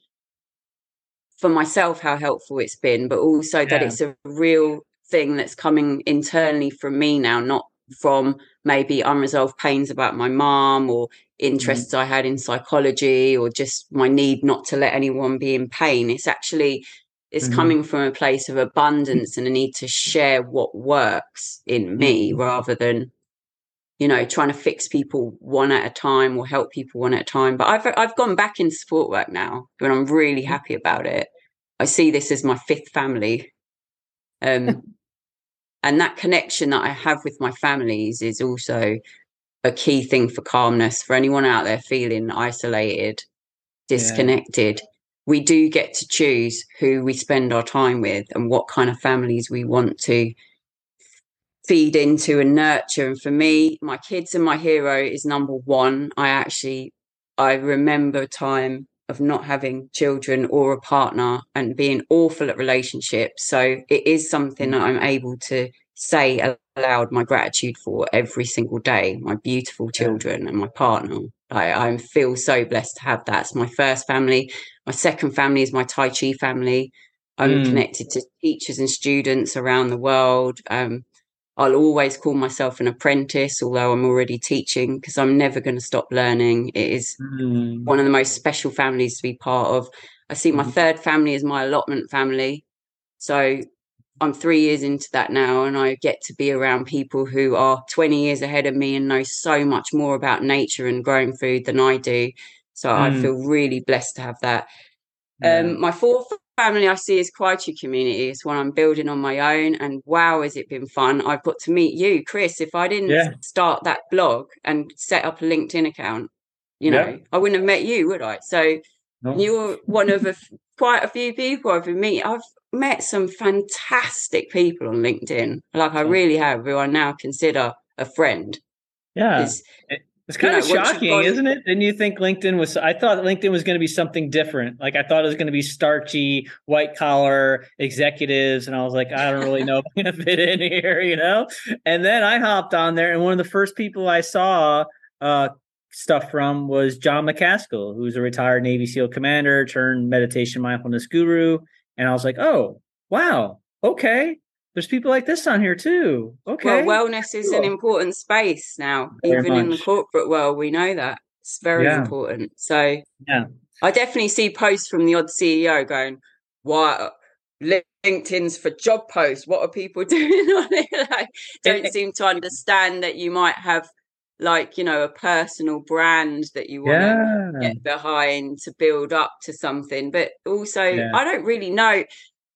for myself how helpful it's been, but also that it's a real thing that's coming internally from me now, not from maybe unresolved pains about my mom or mm-hmm. interests I had in psychology or just my need not to let anyone be in pain. It's actually it's Mhm. coming from a place of abundance and a need to share what works in me rather than you know trying to fix people one at a time or help people one at a time. But i've i've gone back into support work now and i'm really happy about it. I see this as my fifth family. Um and that connection that i have with my families is also a key thing for calmness for anyone out there feeling isolated disconnected we do get to choose who we spend our time with and what kind of families we want to feed into and nurture. And for me, my kids and my hero is number one. I actually, I remember a time of not having children or a partner and being awful at relationships. So it is something that I'm able to say aloud my gratitude for every single day. My beautiful children and my partner. I, I feel so blessed to have that. It's my first family. My second family is my Tai Chi family. I'm Mm. connected to teachers and students around the world. Um, I'll always call myself an apprentice, although I'm already teaching because I'm never going to stop learning. It is Mm. one of the most special families to be part of. I see my Mhm. third family as my allotment family. So I'm three years into that now, and I get to be around people who are 20 years ahead of me and know so much more about nature and growing food than I do. So I Mm. feel really blessed to have that. Yeah. Um, my fourth family I see is Quietude Community. It's one I'm building on my own, and wow, has it been fun! I've got to meet you, Chris. If I didn't Yeah. start that blog and set up a LinkedIn account, you Yeah. know, I wouldn't have met you, would I? So No. you're one of a quite a few people I've been meeting. I've met some fantastic people on LinkedIn. Like I really have, who I now consider a friend. yeah. Is It's kind of know, shocking, gone- isn't it? Didn't you think LinkedIn was? I thought LinkedIn was going to be something different. Like I thought it was going to be starchy, white collar executives, and I was like, I don't really know if I'm going to fit in here, you know. And then I hopped on there, and one of the first people I saw uh, stuff from was Jon Macaskill, who's a retired Navy SEAL commander turned meditation mindfulness guru. And I was like, oh wow, okay. There's people like this on here too. Okay. well, wellness is an important space now. Very Even in the corporate world, we know that it's very Yeah. important. So Yeah. I definitely see posts from the odd CEO going, "Why LinkedIn's for job posts? What are people doing on it?" like, don't it- seem to understand that you might have, like, you know, a personal brand that you want to yeah. get behind to build up to something. But also, Yeah. I don't really know.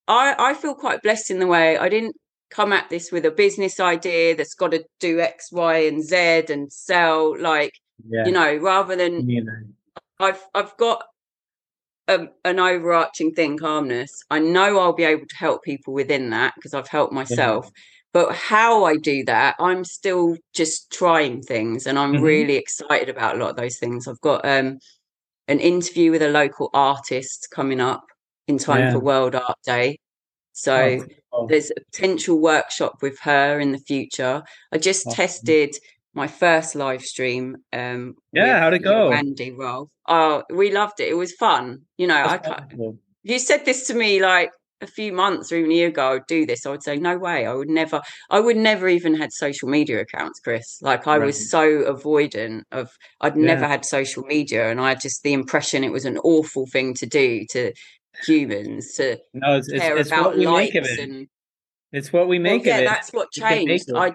I, I feel quite blessed in the way I didn't come at this with a business idea that's got to do X, Y, and Z and sell like yeah. you know, rather than I've I've got a, an overarching thing, calmness. I know I'll be able to help people within that because I've helped myself. But how I do that, I'm still just trying things, and I'm mm-hmm. really excited about a lot of those things. I've got um, an interview with a local artist coming up in time yeah. for World Art Day. So oh, cool. there's a potential workshop with her in the future. I just awesome. tested my first live stream. Um, yeah, how'd it go? Andy Rolf. Oh, we loved it. It was fun. You know, That's I you said this to me like a few months or even a year ago, I would do this. I would say, no way. I would never, I would never even had social media accounts, Chris. Like I right. was so avoidant of, I'd yeah. never had social media. And I had just the impression it was an awful thing to do to humans to no, it's, care it's, it's about likes and it's what we make well, yeah, that's what changed. I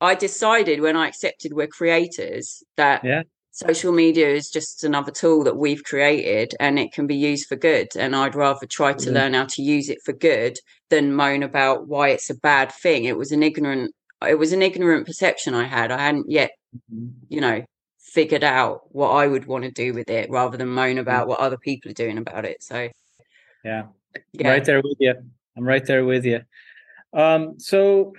I decided when I accepted we're creators that yeah. Social media is just another tool that we've created and it can be used for good. And I'd rather try to mm-hmm. learn how to use it for good than moan about why it's a bad thing. It was an ignorant it was an ignorant perception I had. I hadn't yet, mm-hmm. you know, figured out what I would want to do with it rather than moan mm. about what other people are doing about it. So yeah. yeah. right there with you. I'm right there with you. Um, so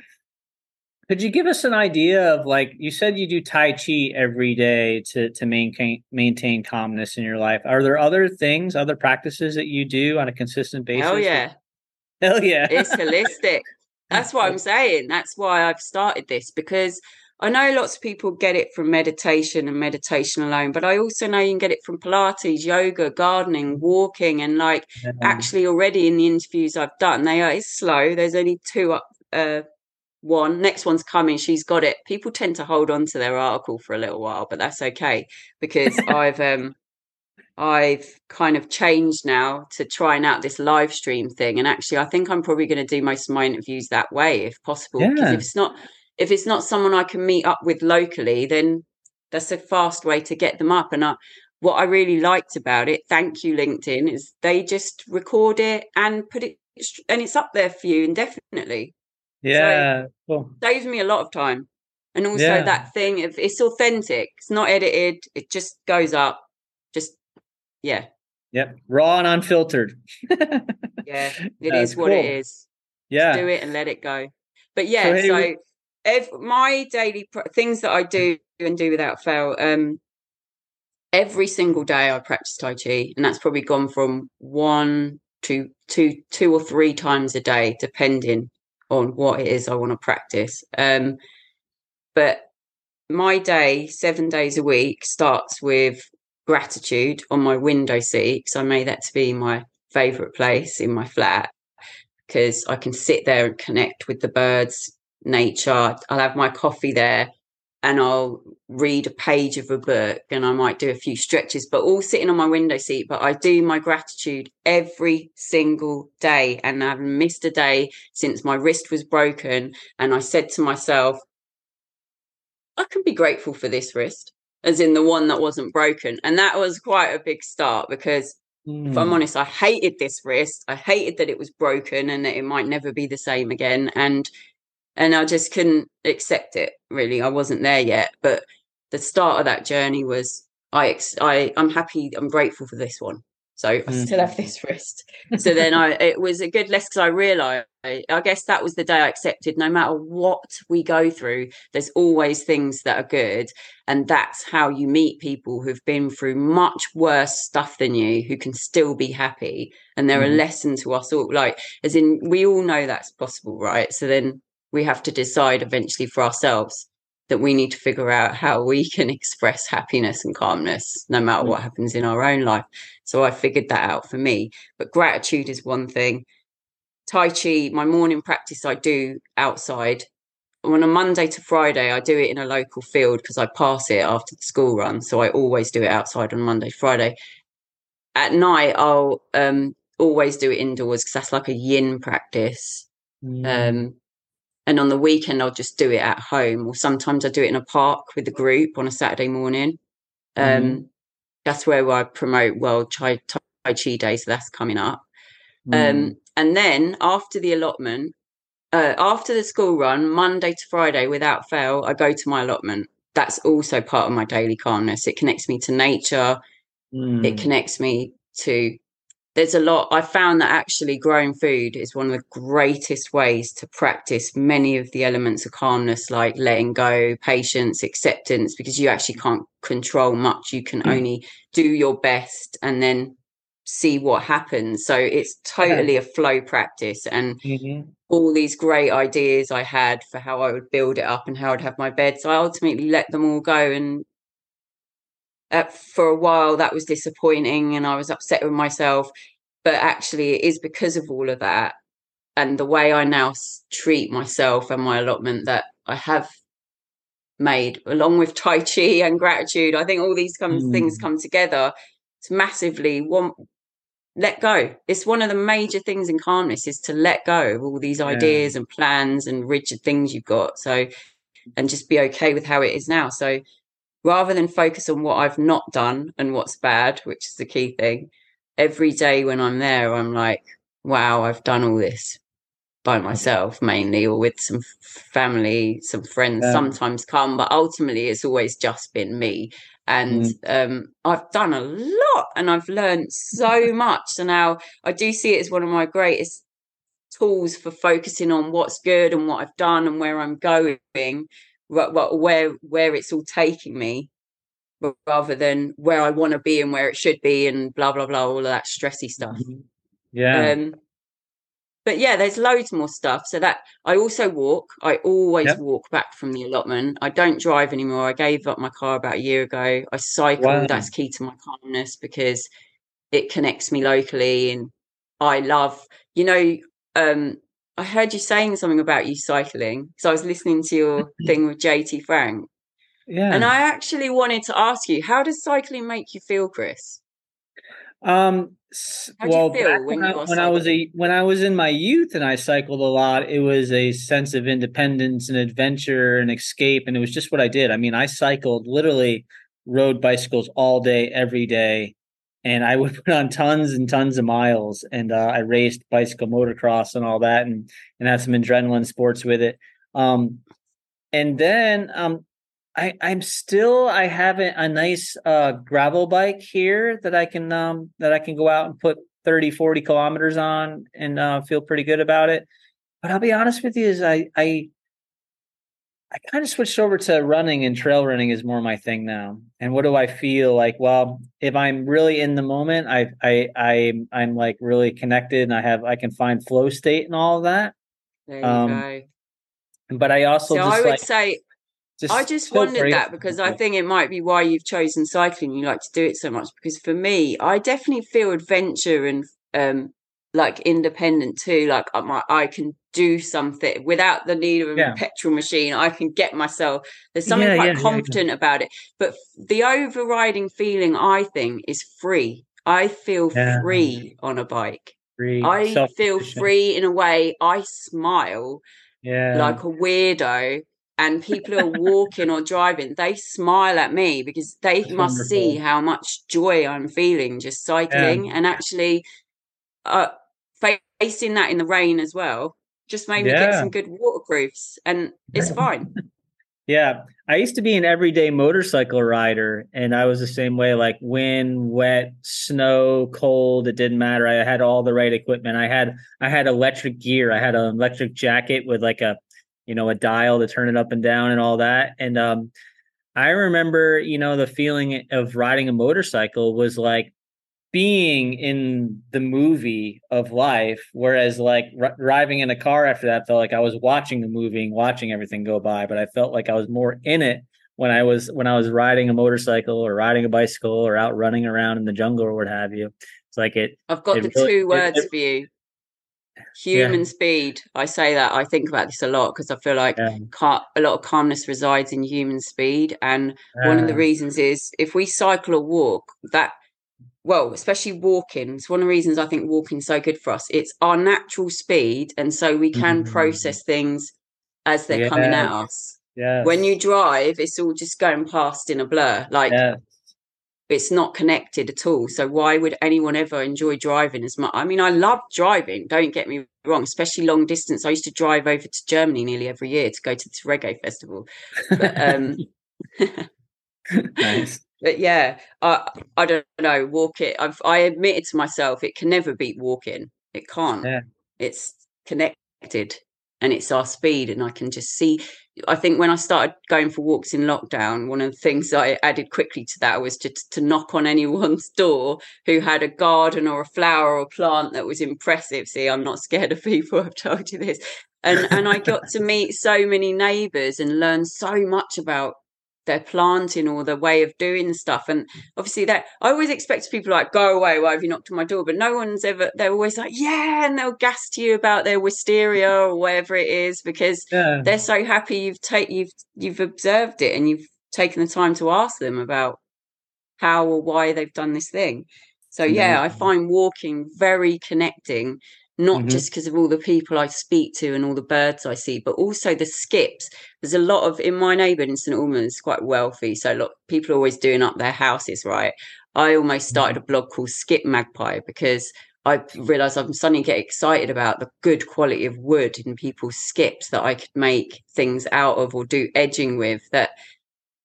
could you give us an idea of like you said you do Tai Chi every day to to maintain maintain calmness in your life? Are there other things, other practices that you do on a consistent basis? Hell yeah. Hell yeah. It's holistic. That's what I'm saying. That's why I've started this because I know lots of people get it from meditation and meditation alone, but I also know you can get it from Pilates, yoga, gardening, walking, and like actually already in the interviews I've done, they are it's slow. There's only two up uh, one next one's coming she's got it people tend to hold on to their article for a little while but that's okay because i've um i've kind of changed now to trying out this live stream thing and actually i think i'm probably going to do most of my interviews that way if possible yeah. if it's not if it's not someone i can meet up with locally then that's a fast way to get them up and I, what i really liked about it thank you linkedin is they just record it and put it and it's up there for you indefinitely yeah. So cool. saves me a lot of time. And also yeah. that thing if it's authentic, it's not edited, it just goes up. Just yeah. Yep. Raw and unfiltered. yeah. it is what cool. it is. Yeah. Just do it and let it go. But yeah, so, so if my daily pr- things that I do and do without fail, um, every single day I practice Tai Chi, and that's probably gone from one to two, two or three times a day, depending on what it is I want to practice. Um, but my day, seven days a week, starts with gratitude on my window seat because I made that to be my favorite place in my flat because I can sit there and connect with the birds, nature. I'll have my coffee there and I'll read a page of a book and I might do a few stretches, but all sitting on my window seat. But I do my gratitude every single day. And I've missed a day since my wrist was broken. And I said to myself, I can be grateful for this wrist, as in the one that wasn't broken. And that was quite a big start because if I'm hmm. honest, I hated this wrist. I hated that it was broken and that it might never be the same again. And and I just couldn't accept it. Really, I wasn't there yet. But the start of that journey was I ex- I I'm happy. I'm grateful for this one. So I mm. still have this wrist. So then I it was a good lesson because I realized I guess that was the day I accepted no matter what we go through, there's always things that are good. And that's how you meet people who've been through much worse stuff than you who can still be happy. And they're mm. a lesson to us all. Like as in we all know that's possible, right? So then we have to decide eventually for ourselves that we need to figure out how we can express happiness and calmness no matter what happens in our own life. So I figured that out for me. But gratitude is one thing. Tai Chi, my morning practice I do outside. On a Monday to Friday, I do it in a local field because I pass it after the school run. So I always do it outside on Monday, Friday. At night, I'll um, always do it indoors because that's like a yin practice. Mm. Um, and on the weekend, I'll just do it at home, or sometimes I do it in a park with a group on a Saturday morning. Um, mm. That's where I promote World Chai, tai Chi Day, so that's coming up. Mm. Um, And then after the allotment, uh, after the school run, Monday to Friday, without fail, I go to my allotment. That's also part of my daily calmness. It connects me to nature. Mm. It connects me to there's a lot i found that actually growing food is one of the greatest ways to practice many of the elements of calmness like letting go patience acceptance because you actually can't control much you can mm. only do your best and then see what happens so it's totally yeah. a flow practice and mm-hmm. all these great ideas i had for how i would build it up and how i'd have my bed so i ultimately let them all go and uh, for a while that was disappointing and I was upset with myself. But actually, it is because of all of that and the way I now treat myself and my allotment that I have made, along with Tai Chi and gratitude. I think all these come, mm. things come together to massively one let go. It's one of the major things in calmness is to let go of all these ideas and plans and rigid things you've got. So, and just be okay with how it is now. So, rather than focus on what I've not done and what's bad, which is the key thing, every day when I'm there, I'm like, wow, I've done all this by myself mainly or with some family, some friends yeah. sometimes come, but ultimately it's always just been me. And mm. um, I've done a lot and I've learned so much. So now I do see it as one of my greatest tools for focusing on what's good and what I've done and where I'm going where where it's all taking me rather than where I want to be and where it should be and blah blah blah all of that stressy stuff. Mm-hmm. Yeah. Um, but yeah, there's loads more stuff. So that I also walk. I always yep. walk back from the allotment. I don't drive anymore. I gave up my car about a year ago. I cycle. Wow. That's key to my calmness because it connects me locally and I love, you know, um, I heard you saying something about you cycling. So I was listening to your thing with JT Frank. Yeah. And I actually wanted to ask you, how does cycling make you feel, Chris? Um well, when, when, I, when I was a when I was in my youth and I cycled a lot, it was a sense of independence and adventure and escape, and it was just what I did. I mean, I cycled literally rode bicycles all day, every day, and I would put on tons and tons of miles. And uh, I raced bicycle motocross and all that, and and had some adrenaline sports with it. Um, and then um, I I'm still I have a, a nice uh, gravel bike here that I can um, that I can go out and put 30 40 kilometers on and uh, feel pretty good about it. But I'll be honest with you, is I I I kind of switched over to running and trail running is more my thing now. And what do I feel like? Well, if I'm really in the moment, I I I I'm like really connected and I have I can find flow state and all of that. There you um, go. But I also so just I would like, say just I just wondered that because I think it might be why you've chosen cycling. You like to do it so much because for me, I definitely feel adventure and um like independent too. Like my, I can do something without the need of a yeah. petrol machine. I can get myself. There's something yeah, quite yeah, confident about it. But the overriding feeling, I think, is free. I feel free on a bike. Free. I feel free in a way. I smile yeah. like a weirdo. And people who are walking or driving, they smile at me because they That's must wonderful. see how much joy I'm feeling just cycling. And actually, uh, facing that in the rain as well just made me yeah. get some good waterproofs and it's fine. yeah. I used to be an everyday motorcycle rider and I was the same way like wind, wet, snow, cold, it didn't matter. I had all the right equipment. I had I had electric gear. I had an electric jacket with like a you know a dial to turn it up and down and all that. And um I remember, you know, the feeling of riding a motorcycle was like being in the movie of life whereas like r- driving in a car after that felt like i was watching the movie and watching everything go by but i felt like i was more in it when i was when i was riding a motorcycle or riding a bicycle or out running around in the jungle or what have you it's like it i've got it the really, two words it, it, for you human yeah. speed i say that i think about this a lot because i feel like yeah. a lot of calmness resides in human speed and one of the reasons is if we cycle or walk that well, especially walking. It's one of the reasons I think walking is so good for us. It's our natural speed, and so we can mm-hmm. process things as they're yeah. coming at us. Yeah. When you drive, it's all just going past in a blur. Like it's not connected at all. So why would anyone ever enjoy driving as much? I mean, I love driving. Don't get me wrong, especially long distance. I used to drive over to Germany nearly every year to go to this reggae festival. But, um, nice. But yeah, I I don't know. Walk it. I've I admitted to myself it can never beat walking. It can't. Yeah. It's connected and it's our speed and i can just see i think when i started going for walks in lockdown one of the things i added quickly to that was just to knock on anyone's door who had a garden or a flower or a plant that was impressive. See i'm not scared of people i've told you this. And and i got to meet so many neighbors and learn so much about their planting or their way of doing stuff. And obviously that I always expect people like, go away, why have you knocked on my door? But no one's ever they're always like, Yeah, and they'll gas to you about their wisteria or whatever it is because yeah. they're so happy you've take you've you've observed it and you've taken the time to ask them about how or why they've done this thing. So yeah, I find walking very connecting not mm-hmm. just because of all the people I speak to and all the birds I see, but also the skips. There's a lot of in my neighbourhood in St Albans, quite wealthy, so a lot people are always doing up their houses, right? I almost started mm-hmm. a blog called Skip Magpie because I realised I'm suddenly getting excited about the good quality of wood in people's skips that I could make things out of or do edging with that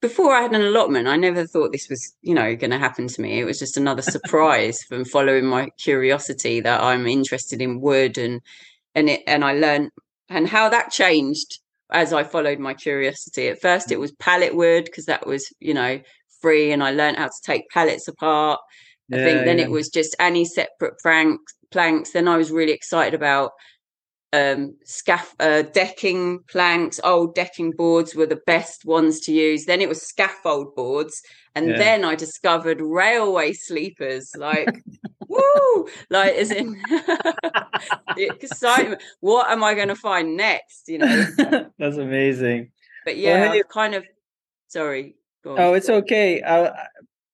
before I had an allotment, I never thought this was, you know, going to happen to me. It was just another surprise from following my curiosity that I'm interested in wood and and it and I learned and how that changed as I followed my curiosity. At first, it was pallet wood because that was, you know, free, and I learned how to take pallets apart. I think then yeah. it was just any separate planks. Planks. Then I was really excited about um, scaff uh, decking planks, old decking boards were the best ones to use. Then it was scaffold boards, and yeah. then I discovered railway sleepers. Like, woo! Like, as in the excitement. What am I going to find next? You know, that's amazing. But yeah, well, hey, kind of. Sorry. Oh, it's okay. I,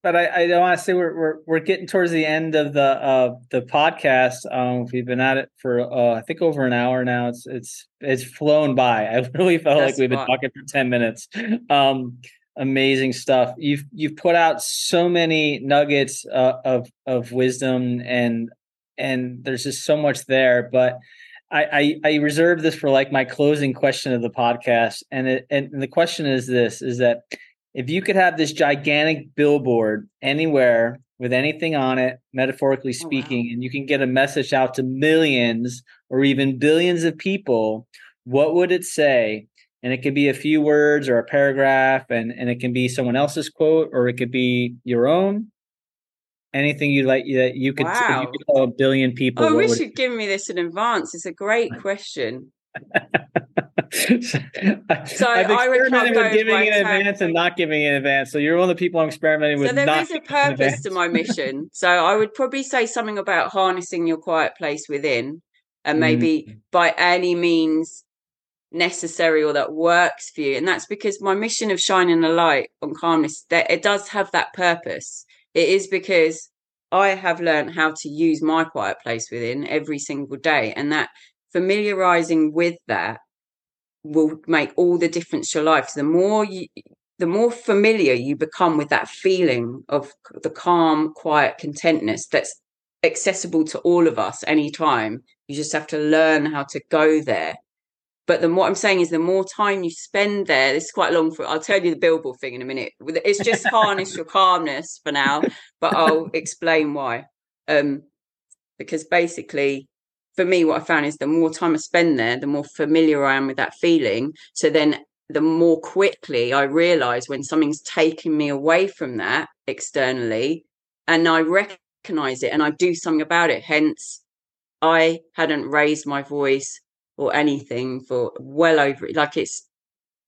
but I, I don't want to say we're, we're we're getting towards the end of the uh the podcast. Um, we've been at it for uh, I think over an hour now. It's it's it's flown by. I really felt That's like we've been talking for ten minutes. Um, amazing stuff. You've you've put out so many nuggets uh, of of wisdom and and there's just so much there. But I, I I reserve this for like my closing question of the podcast, and it and the question is this: is that if you could have this gigantic billboard anywhere with anything on it, metaphorically speaking, oh, wow. and you can get a message out to millions or even billions of people, what would it say? And it could be a few words or a paragraph, and, and it can be someone else's quote or it could be your own. Anything you like that you could, wow. you could tell a billion people. Oh, I wish you'd given me this in advance. It's a great question. So I've experimented with giving in advance and not giving in advance. So you're one of the people I'm experimenting with. So there is a purpose to my mission. So I would probably say something about harnessing your quiet place within, and maybe mm. by any means necessary or that works for you. And that's because my mission of shining a light on calmness that it does have that purpose. It is because I have learned how to use my quiet place within every single day, and that familiarizing with that will make all the difference to your life. So the more you, the more familiar you become with that feeling of the calm, quiet contentness that's accessible to all of us anytime. You just have to learn how to go there. But then what I'm saying is the more time you spend there, this is quite long for I'll tell you the billboard thing in a minute. It's just harness your calmness for now, but I'll explain why. Um, because basically for me, what I found is the more time I spend there, the more familiar I am with that feeling. So then the more quickly I realize when something's taking me away from that externally and I recognize it and I do something about it. Hence, I hadn't raised my voice or anything for well over like it's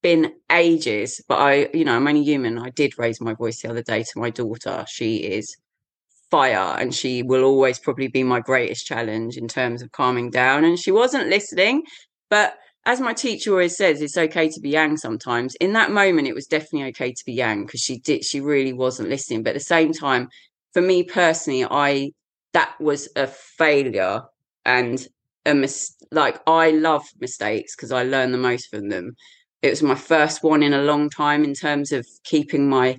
been ages, but I, you know, I'm only human. I did raise my voice the other day to my daughter. She is fire and she will always probably be my greatest challenge in terms of calming down. And she wasn't listening but as my teacher always says it's okay to be yang sometimes. In that moment it was definitely okay to be yang because she did she really wasn't listening. But at the same time for me personally i that was a failure and a mis- like i love mistakes because i learn the most from them. It was my first one in a long time in terms of keeping my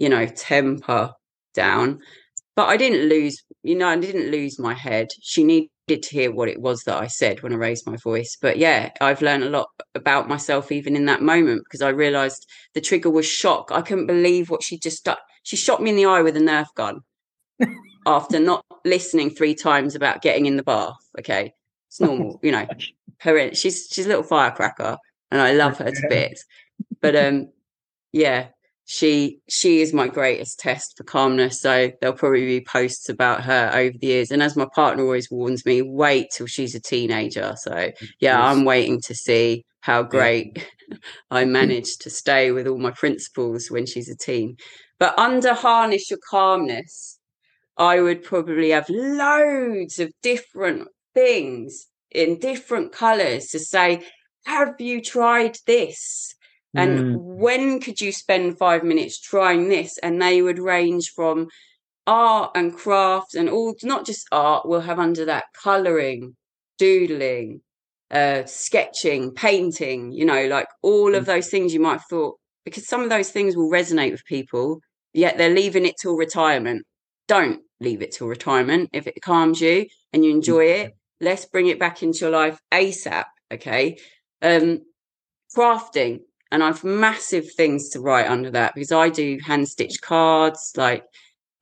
you know temper down. But I didn't lose, you know, I didn't lose my head. She needed to hear what it was that I said when I raised my voice. But yeah, I've learned a lot about myself even in that moment because I realized the trigger was shock. I couldn't believe what she just done. She shot me in the eye with a Nerf gun after not listening three times about getting in the bath. Okay. It's normal, you know. Her she's she's a little firecracker and I love her to bits. But um yeah, she she is my greatest test for calmness. So there'll probably be posts about her over the years. And as my partner always warns me, wait till she's a teenager. So yeah, I'm waiting to see how great yeah. I managed to stay with all my principles when she's a teen. But under harness your calmness, I would probably have loads of different things in different colors to say, have you tried this? And mm. when could you spend five minutes trying this? And they would range from art and craft and all, not just art, we'll have under that coloring, doodling, uh, sketching, painting, you know, like all of mm. those things you might have thought, because some of those things will resonate with people, yet they're leaving it till retirement. Don't leave it till retirement. If it calms you and you enjoy it, let's bring it back into your life ASAP. Okay. Um, crafting, and I've massive things to write under that because I do hand stitched cards, like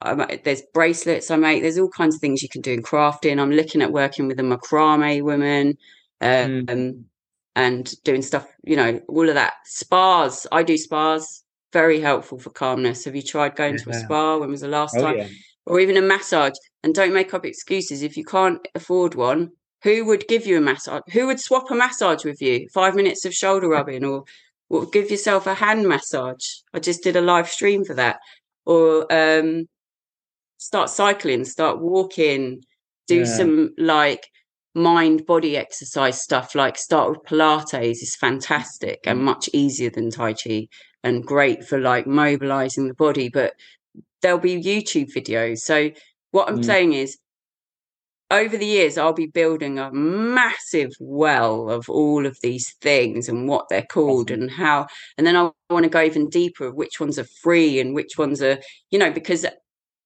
I, there's bracelets I make. There's all kinds of things you can do in crafting. I'm looking at working with a macrame woman, um, mm. and doing stuff. You know, all of that. Spas. I do spas. Very helpful for calmness. Have you tried going yeah. to a spa? When was the last oh, time? Yeah. Or even a massage. And don't make up excuses if you can't afford one. Who would give you a massage? Who would swap a massage with you? Five minutes of shoulder rubbing or well, give yourself a hand massage. I just did a live stream for that. Or um, start cycling, start walking, do yeah. some like mind body exercise stuff, like start with Pilates is fantastic and mm. much easier than Tai Chi and great for like mobilizing the body. But there'll be YouTube videos. So what I'm mm. saying is over the years, I'll be building a massive well of all of these things and what they're called and how. And then I want to go even deeper of which ones are free and which ones are, you know, because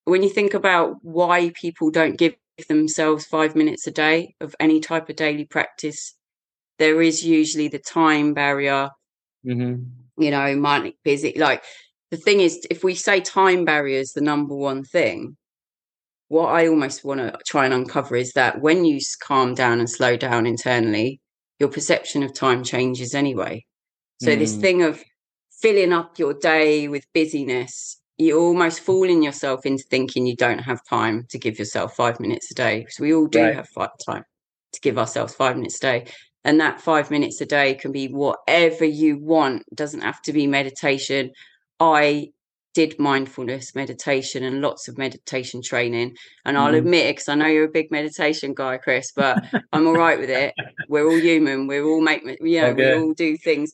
when you think about why people don't give themselves five minutes a day of any type of daily practice, there is usually the time barrier. Mm-hmm. You know, manic busy. Like the thing is, if we say time barrier is the number one thing, what I almost want to try and uncover is that when you calm down and slow down internally, your perception of time changes anyway. So, mm. this thing of filling up your day with busyness, you're almost fooling yourself into thinking you don't have time to give yourself five minutes a day. Because we all do right. have time to give ourselves five minutes a day. And that five minutes a day can be whatever you want, it doesn't have to be meditation. I did mindfulness meditation and lots of meditation training. And I'll mm. admit it because I know you're a big meditation guy, Chris, but I'm all right with it. We're all human. We all make, you know, okay. we all do things.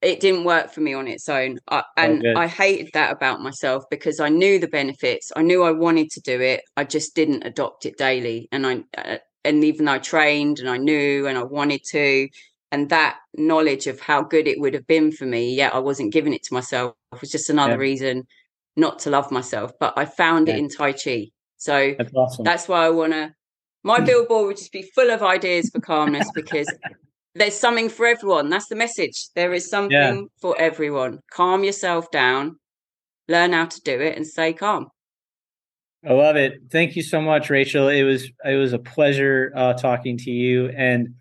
It didn't work for me on its own. I, and okay. I hated that about myself because I knew the benefits. I knew I wanted to do it. I just didn't adopt it daily. And I, uh, and even though I trained and I knew and I wanted to, and that knowledge of how good it would have been for me yet i wasn't giving it to myself was just another yeah. reason not to love myself but i found yeah. it in tai chi so that's, awesome. that's why i want to my billboard would just be full of ideas for calmness because there's something for everyone that's the message there is something yeah. for everyone calm yourself down learn how to do it and stay calm I love it. Thank you so much, Rachel. It was it was a pleasure uh, talking to you. And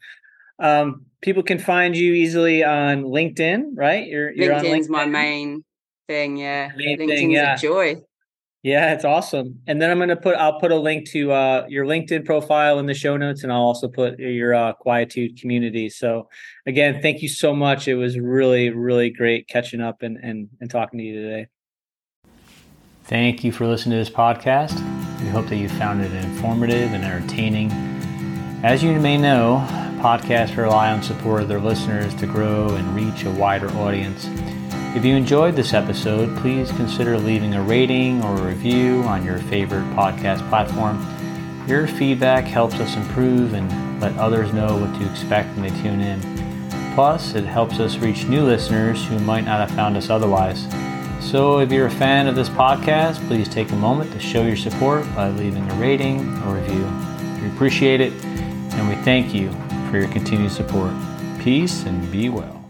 um, people can find you easily on LinkedIn, right? You're, you're LinkedIn's LinkedIn. my main thing. Yeah, main LinkedIn's thing, yeah. a joy. Yeah, it's awesome. And then I'm gonna put I'll put a link to uh, your LinkedIn profile in the show notes, and I'll also put your uh, Quietude community. So again, thank you so much. It was really really great catching up and and, and talking to you today. Thank you for listening to this podcast. We hope that you found it informative and entertaining. As you may know, podcasts rely on support of their listeners to grow and reach a wider audience. If you enjoyed this episode, please consider leaving a rating or a review on your favorite podcast platform. Your feedback helps us improve and let others know what to expect when they tune in. Plus, it helps us reach new listeners who might not have found us otherwise. So, if you're a fan of this podcast, please take a moment to show your support by leaving a rating or review. We appreciate it, and we thank you for your continued support. Peace and be well.